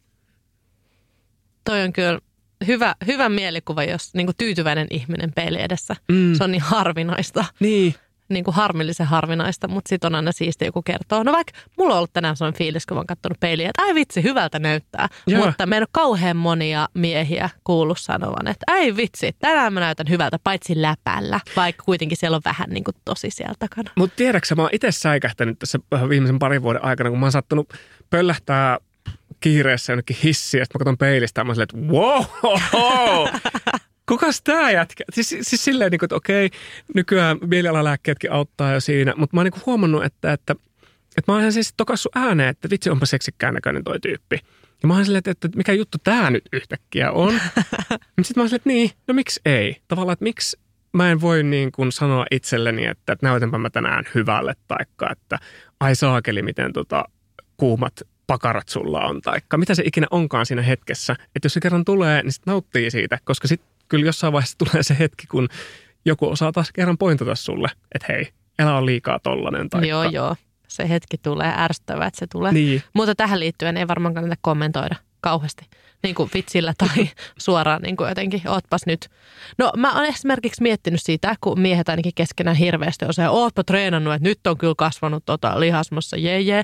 Toi on kyllä hyvä, hyvä mielikuva, jos niin tyytyväinen ihminen peili edessä. Mm. Se on niin harvinaista. Niin. niin kuin harmillisen harvinaista, mutta sitten on aina siistiä, joku kertoo. No vaikka mulla on ollut tänään sellainen fiilis, kun mä oon katsonut peiliä, että ai vitsi, hyvältä näyttää. Joo. Mutta meillä on kauhean monia miehiä kuullut sanovan, että ai vitsi, tänään mä näytän hyvältä, paitsi läpällä, vaikka kuitenkin siellä on vähän niin kuin tosi siellä takana. Mutta tiedätkö, mä oon itse säikähtänyt tässä viimeisen parin vuoden aikana, kun mä oon sattunut pöllähtää kiireessä jonnekin hissiä, sitten mä katson peilistä ja mä silleen, että wow, kukas tää jätkä? Siis, siis silleen, niin kuin, että okei, nykyään mielialalääkkeetkin auttaa jo siinä, mutta mä oon niin huomannut, että, että, että mä oon ihan siis tokassut ääneen, että vitsi onpa seksikkään näköinen toi tyyppi. Ja mä oon silleen, että, että mikä juttu tää nyt yhtäkkiä on. *laughs* sitten mä oon silleen, että niin, no miksi ei? Tavallaan, että miksi mä en voi niin kuin sanoa itselleni, että, että näytänpä mä tänään hyvälle, taikka että ai saakeli, miten tota, kuumat pakarat sulla on, taikka mitä se ikinä onkaan siinä hetkessä. Että jos se kerran tulee, niin sitten nauttii siitä, koska sitten kyllä jossain vaiheessa *laughs* tulee se hetki, kun joku osaa taas kerran pointata sulle, että hei, elä on liikaa tollanen. Taikka, Joo, joo. Se hetki tulee ärsyttävää, että se tulee. Niin. Mutta tähän liittyen ei varmaan kannata kommentoida kauheasti niin kuin vitsillä tai *laughs* suoraan niin kuin jotenkin, ootpas nyt. No mä oon esimerkiksi miettinyt siitä, kun miehet ainakin keskenään hirveästi on se, ootpa treenannut, että nyt on kyllä kasvanut tota lihasmossa, jee jee.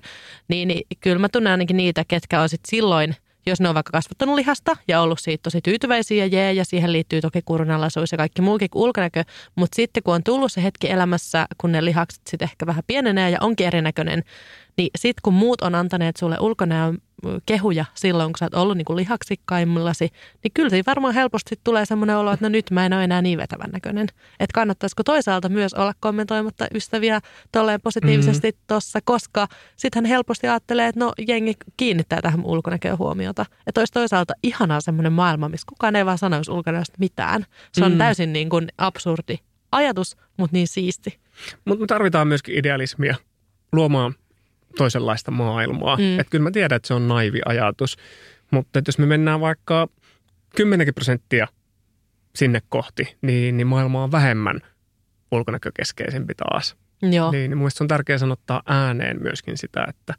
Niin, niin kyllä mä tunnen ainakin niitä, ketkä on sit silloin jos ne on vaikka kasvattanut lihasta ja ollut siitä tosi tyytyväisiä, jee, ja siihen liittyy toki kurunalaisuus ja kaikki muukin kuin ulkonäkö, mutta sitten kun on tullut se hetki elämässä, kun ne lihakset sitten ehkä vähän pienenee ja onkin erinäköinen, niin sitten kun muut on antaneet sulle ulkonäön kehuja silloin, kun sä oot ollut niin kuin lihaksikkaimmillasi, niin kyllä siinä varmaan helposti tulee semmoinen olo, että no nyt mä en ole enää niin vetävän näköinen. Että kannattaisiko toisaalta myös olla kommentoimatta ystäviä tolleen positiivisesti mm-hmm. tossa, koska sittenhän helposti ajattelee, että no jengi kiinnittää tähän ulkonäköön huomiota. Että olisi toisaalta ihanaa semmoinen maailma, missä kukaan ei vaan sanoisi ulkonäöstä mitään. Se on mm. täysin niin kuin absurdi ajatus, mutta niin siisti. Mutta me tarvitaan myöskin idealismia luomaan toisenlaista maailmaa. Mm. Että kyllä mä tiedän, että se on naivi ajatus, mutta että jos me mennään vaikka 10 prosenttia sinne kohti, niin, niin maailma on vähemmän ulkonäkökeskeisempi taas. Joo. Niin, niin mielestäni on tärkeää sanottaa ääneen myöskin sitä, että,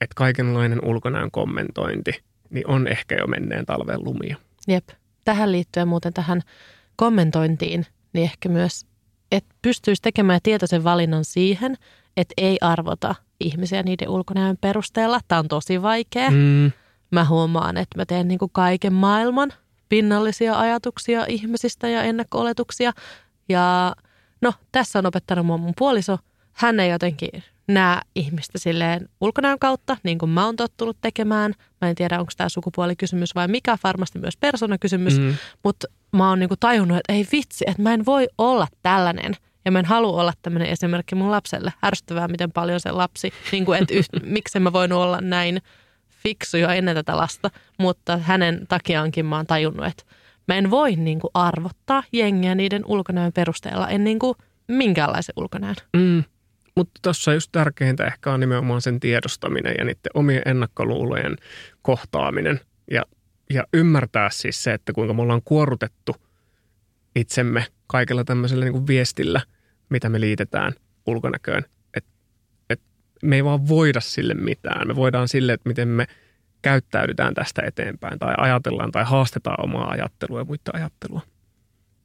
että kaikenlainen ulkonäön kommentointi niin on ehkä jo menneen talven lumia. Jep. Tähän liittyen muuten tähän kommentointiin, niin ehkä myös, että pystyisi tekemään tietoisen valinnan siihen, että ei arvota ihmisiä niiden ulkonäön perusteella. Tämä on tosi vaikea. Mm. Mä huomaan, että mä teen niin kuin kaiken maailman pinnallisia ajatuksia ihmisistä ja ennakko-oletuksia. Ja no, tässä on opettanut mua mun puoliso. Hän ei jotenkin näe ihmistä silleen ulkonäön kautta, niin kuin mä oon tottunut tekemään. Mä en tiedä, onko tämä sukupuolikysymys vai mikä, varmasti myös persoonakysymys. Mm. Mutta mä oon niin kuin tajunnut, että ei vitsi, että mä en voi olla tällainen – ja mä en halua olla tämmöinen esimerkki mun lapselle. Ärsyttävää, miten paljon se lapsi, niin kuin, että yht, *laughs* miksi mä voinut olla näin fiksu jo ennen tätä lasta. Mutta hänen takiaankin mä oon tajunnut, että mä en voi niin kuin, arvottaa jengiä niiden ulkonäön perusteella. En niin kuin, minkäänlaisen ulkonäön. Mm. Mutta tuossa just tärkeintä ehkä on nimenomaan sen tiedostaminen ja niiden omien ennakkoluulojen kohtaaminen. Ja, ja ymmärtää siis se, että kuinka me ollaan kuorutettu itsemme – kaikella tämmöisellä niin kuin viestillä, mitä me liitetään ulkonäköön. Et, et me ei vaan voida sille mitään. Me voidaan sille, että miten me käyttäydytään tästä eteenpäin tai ajatellaan tai haastetaan omaa ajattelua ja muita ajattelua.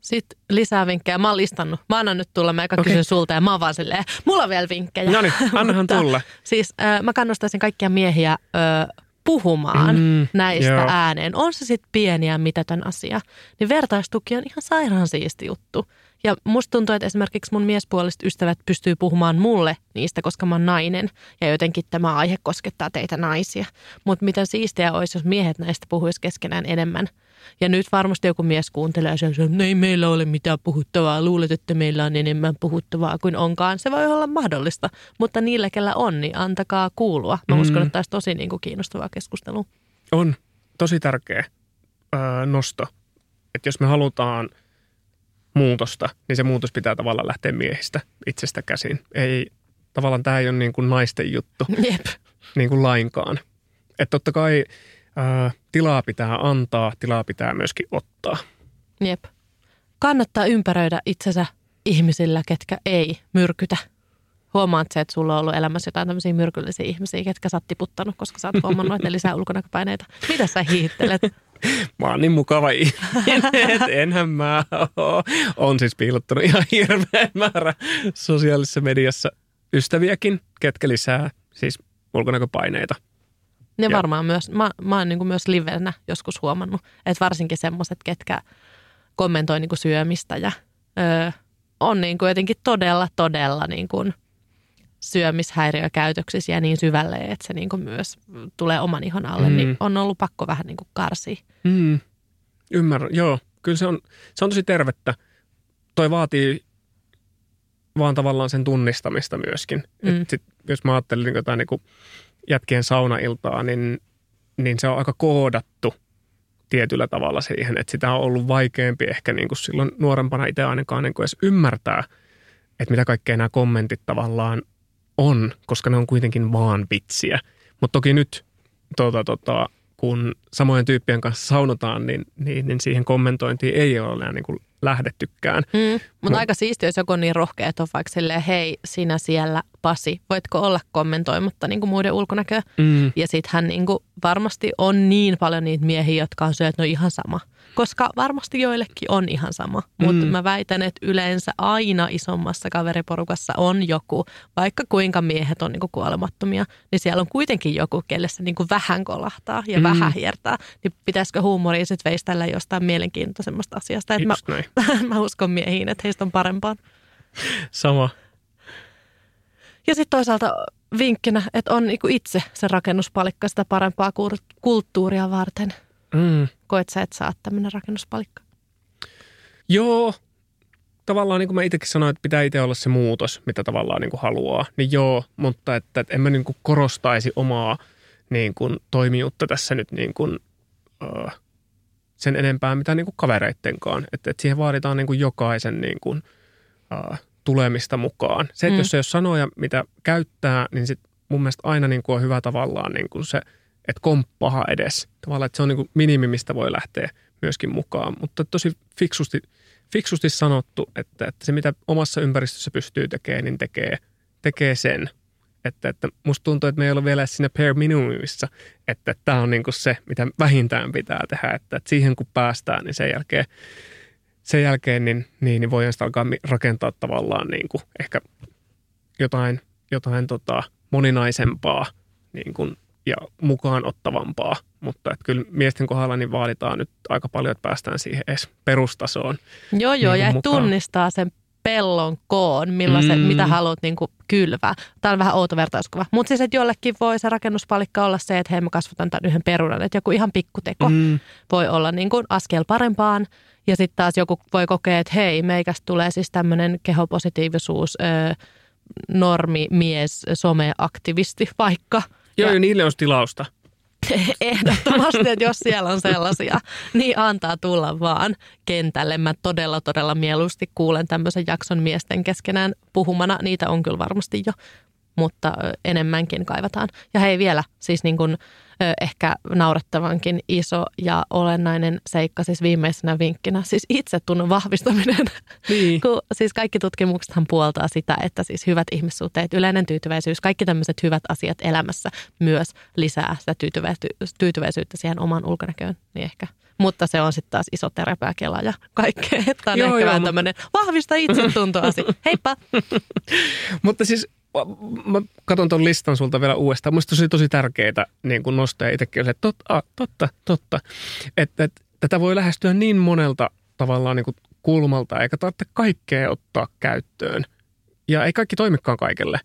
Sitten lisää vinkkejä. Mä oon listannut. Mä annan nyt tulla, mä eka okay. kysyn sulta ja mä oon vaan silleen, mulla on vielä vinkkejä. No niin, *laughs* annahan tulla. Siis äh, mä kannustaisin kaikkia miehiä äh, puhumaan mm, näistä joo. ääneen. On se sitten pieni ja mitätön asia. Niin vertaistuki on ihan sairaan siisti juttu. Ja musta tuntuu, että esimerkiksi mun miespuoliset ystävät pystyy puhumaan mulle niistä, koska mä oon nainen. Ja jotenkin tämä aihe koskettaa teitä naisia. Mutta mitä siistiä olisi, jos miehet näistä puhuisi keskenään enemmän – ja nyt varmasti joku mies kuuntelee ja sanoo, että ei meillä ole mitään puhuttavaa, luulet, että meillä on enemmän puhuttavaa kuin onkaan. Se voi olla mahdollista, mutta niillä, kellä on, niin antakaa kuulua. Mä mm. uskon, että olisi tosi niin kuin kiinnostavaa keskustelua. On tosi tärkeä öö, nosto, että jos me halutaan muutosta, niin se muutos pitää tavallaan lähteä miehistä itsestä käsin. Ei, tavallaan tämä ei ole niin kuin naisten juttu Jep. niin kuin lainkaan. Että totta kai ää, tilaa pitää antaa, tilaa pitää myöskin ottaa. Jep. Kannattaa ympäröidä itsensä ihmisillä, ketkä ei myrkytä. Huomaat se, että sulla on ollut elämässä jotain tämmöisiä myrkyllisiä ihmisiä, ketkä sä oot tiputtanut, koska sä oot huomannut, että ne lisää ulkonäköpaineita. Mitä sä hiittelet? *laughs* mä oon niin mukava ihminen, *laughs* että enhän mä oo. On siis piilottanut ihan hirveän määrä sosiaalisessa mediassa ystäviäkin, ketkä lisää siis ulkonäköpaineita. Ne ja. varmaan myös, mä, mä oon niin myös livenä joskus huomannut, että varsinkin semmoiset, ketkä kommentoi niin syömistä ja öö, on niin kuin jotenkin todella, todella niin kuin syömishäiriökäytöksissä ja niin syvälle, että se niin kuin myös tulee oman ihon alle, niin mm. niin on ollut pakko vähän niin kuin karsia. Mm. Ymmärrän, joo. Kyllä se on, se on tosi tervettä. Toi vaatii vaan tavallaan sen tunnistamista myöskin. Mm. Et sit, jos mä ajattelin jotain niin kuin jätkien saunailtaa, niin, niin se on aika koodattu tietyllä tavalla siihen, että sitä on ollut vaikeampi ehkä niin kuin silloin nuorempana itse ainakaan niin kuin edes ymmärtää, että mitä kaikkea nämä kommentit tavallaan on, koska ne on kuitenkin vaan vitsiä. Mutta toki nyt tota, tota, kun samojen tyyppien kanssa saunotaan, niin, niin, niin siihen kommentointiin ei ole enää niin kuin lähdettykään. Mm, mutta aika siistiä, jos joku on niin rohkea, että on vaikka silleen, hei, sinä siellä, Pasi, voitko olla kommentoimatta niin kuin muiden ulkonäköä? Mm. Ja sitten hän niin kuin, varmasti on niin paljon niitä miehiä, jotka on se, että no ihan sama – koska varmasti joillekin on ihan sama. Mutta mm. mä väitän, että yleensä aina isommassa kaveriporukassa on joku, vaikka kuinka miehet on niinku kuolemattomia, niin siellä on kuitenkin joku, kelle se niinku vähän kolahtaa ja mm. vähän hiertää. Niin pitäisikö huumoria sitten veistellä jostain mielenkiintoisemmasta asiasta. Että mä, *laughs* mä uskon miehiin, että heistä on parempaa. Sama. Ja sitten toisaalta vinkkinä, että on niinku itse se rakennuspalikka sitä parempaa kulttuuria varten – Mm. Koet sä, että sä oot tämmöinen rakennuspalikka? Joo, tavallaan niin kuin mä itsekin sanoin, että pitää itse olla se muutos, mitä tavallaan niin kuin haluaa. Niin joo, mutta että, että en mä niin kuin korostaisi omaa niin kuin toimijuutta tässä nyt niin kuin, uh, sen enempää mitä niin kuin kavereittenkaan. Että, että siihen vaaditaan niin kuin jokaisen niin kuin, uh, tulemista mukaan. Se, että mm. jos ei ole sanoja, mitä käyttää, niin sit mun mielestä aina niin kuin on hyvä tavallaan niin kuin se – että komppaha edes. Tavallaan, että se on niin kuin minimi, mistä voi lähteä myöskin mukaan. Mutta tosi fiksusti, fiksusti sanottu, että, että se mitä omassa ympäristössä pystyy tekemään, niin tekee, tekee sen. Että, että musta tuntuu, että me ei ole vielä siinä per minimumissa, että, tämä on niin kuin se, mitä vähintään pitää tehdä. Että, että siihen kun päästään, niin sen jälkeen, sen jälkeen niin, niin, niin voidaan sitä alkaa rakentaa tavallaan niin kuin ehkä jotain, jotain tota moninaisempaa niin kuin ja mukaan ottavampaa, mutta että kyllä miesten kohdalla niin vaaditaan nyt aika paljon, että päästään siihen edes perustasoon. Joo, joo, niin ja mukaan. tunnistaa sen pellon koon, millaisen, mm. mitä haluat niin kuin kylvää. Tämä on vähän outo vertauskuva. Mutta siis, että jollekin voi se rakennuspalikka olla se, että hei mä kasvatan tämän yhden perunan. Että joku ihan pikkuteko mm. voi olla niin kuin askel parempaan. Ja sitten taas joku voi kokea, että hei, meikästä tulee siis tämmöinen kehopositiivisuus, öö, normi, mies, someaktivisti vaikka – Joo, ja niille on tilausta. *laughs* Ehdottomasti, että jos siellä on sellaisia, niin antaa tulla vaan kentälle. Mä todella, todella mieluusti kuulen tämmöisen jakson miesten keskenään puhumana. Niitä on kyllä varmasti jo, mutta enemmänkin kaivataan. Ja hei vielä, siis niin kuin ehkä naurettavankin iso ja olennainen seikka siis viimeisenä vinkkinä, siis itsetunnon vahvistaminen. Niin. *laughs* Kun, siis kaikki tutkimuksethan puoltaa sitä, että siis hyvät ihmissuhteet, yleinen tyytyväisyys, kaikki tämmöiset hyvät asiat elämässä myös lisää sitä tyytyväisyyttä siihen omaan ulkonäköön, niin ehkä mutta se on sitten taas iso terapeutkela ja kaikkea. *laughs* Että on joo, ehkä joo, vähän tämmöinen vahvista itsetuntoa. *laughs* Heippa! mutta siis mä katson tuon listan sulta vielä uudestaan. Mielestäni tosi, tosi tärkeää niin kun nostaa itsekin, että totta, totta, totta. Että, että tätä voi lähestyä niin monelta tavallaan niin kuin kulmalta, eikä tarvitse kaikkea ottaa käyttöön. Ja ei kaikki toimikaan kaikille,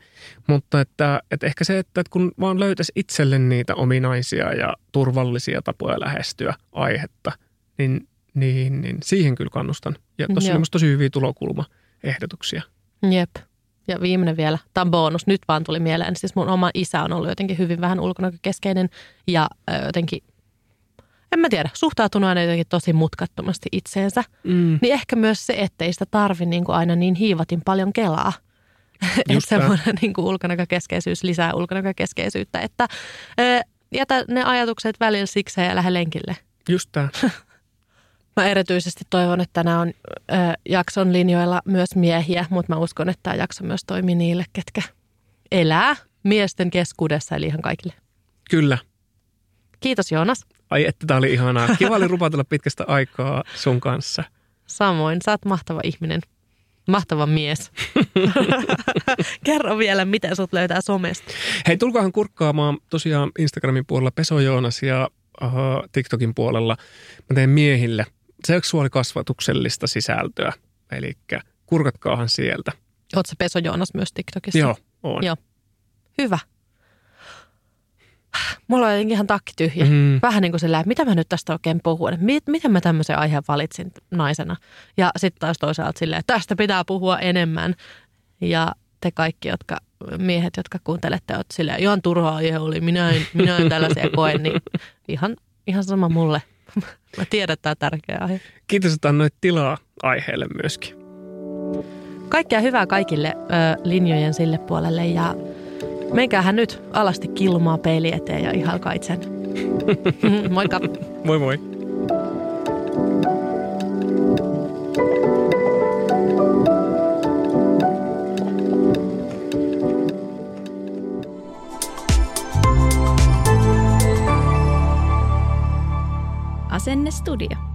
mutta että, että ehkä se, että kun vaan löytäisi itselle niitä ominaisia ja turvallisia tapoja lähestyä aihetta, niin, niin, niin siihen kyllä kannustan. Ja tuossa on tosi hyviä tulokulmaehdotuksia. Jep. Ja viimeinen vielä, tämä on bonus, nyt vaan tuli mieleen. Siis mun oma isä on ollut jotenkin hyvin vähän ulkonäkökeskeinen ja jotenkin, en mä tiedä, suhtautunut aina jotenkin tosi mutkattomasti itseensä. Mm. Niin ehkä myös se, ettei sitä tarvi niin kuin aina niin hiivatin paljon kelaa. *laughs* että semmoinen niin kuin ulkonäkökeskeisyys lisää ulkonäkökeskeisyyttä. Että ö, jätä ne ajatukset välillä sikseen ja lähde lenkille. Just tämä. *laughs* Mä erityisesti toivon, että nämä on ö, jakson linjoilla myös miehiä, mutta mä uskon, että tämä jakso myös toimii niille, ketkä elää miesten keskuudessa, eli ihan kaikille. Kyllä. Kiitos Joonas. Ai että tämä oli ihanaa. Kiva oli rupatella pitkästä aikaa sun kanssa. Samoin, sä oot mahtava ihminen. Mahtava mies. *laughs* Kerro vielä, miten sut löytää somesta. Hei, tulkaahan kurkkaamaan tosiaan Instagramin puolella Peso Joonas ja uh, TikTokin puolella. Mä teen miehille seksuaalikasvatuksellista sisältöä. Eli kurkatkaahan sieltä. Sä Peso Joonas myös TikTokissa? Joo, on. Joo. Hyvä. Mulla on ihan takki tyhjä. Mm. Vähän niin kuin sillä, että mitä mä nyt tästä oikein puhun. Mit, miten mä tämmöisen aiheen valitsin naisena. Ja sitten taas toisaalta silleen, että tästä pitää puhua enemmän. Ja te kaikki, jotka, miehet, jotka kuuntelette, oot silleen, ihan turhaa aihe oli, minä en, minä en tällaisia koe, niin *laughs* ihan, ihan sama mulle. *laughs* Mä tiedän, että tämä on tärkeä aihe. Kiitos, että annoit tilaa aiheelle myöskin. Kaikkea hyvää kaikille ö, linjojen sille puolelle ja Menkäähän nyt alasti kilmaa peili eteen ja ihalkaa itsen. *laughs* *laughs* Moikka. Moi moi. Asenne Studio.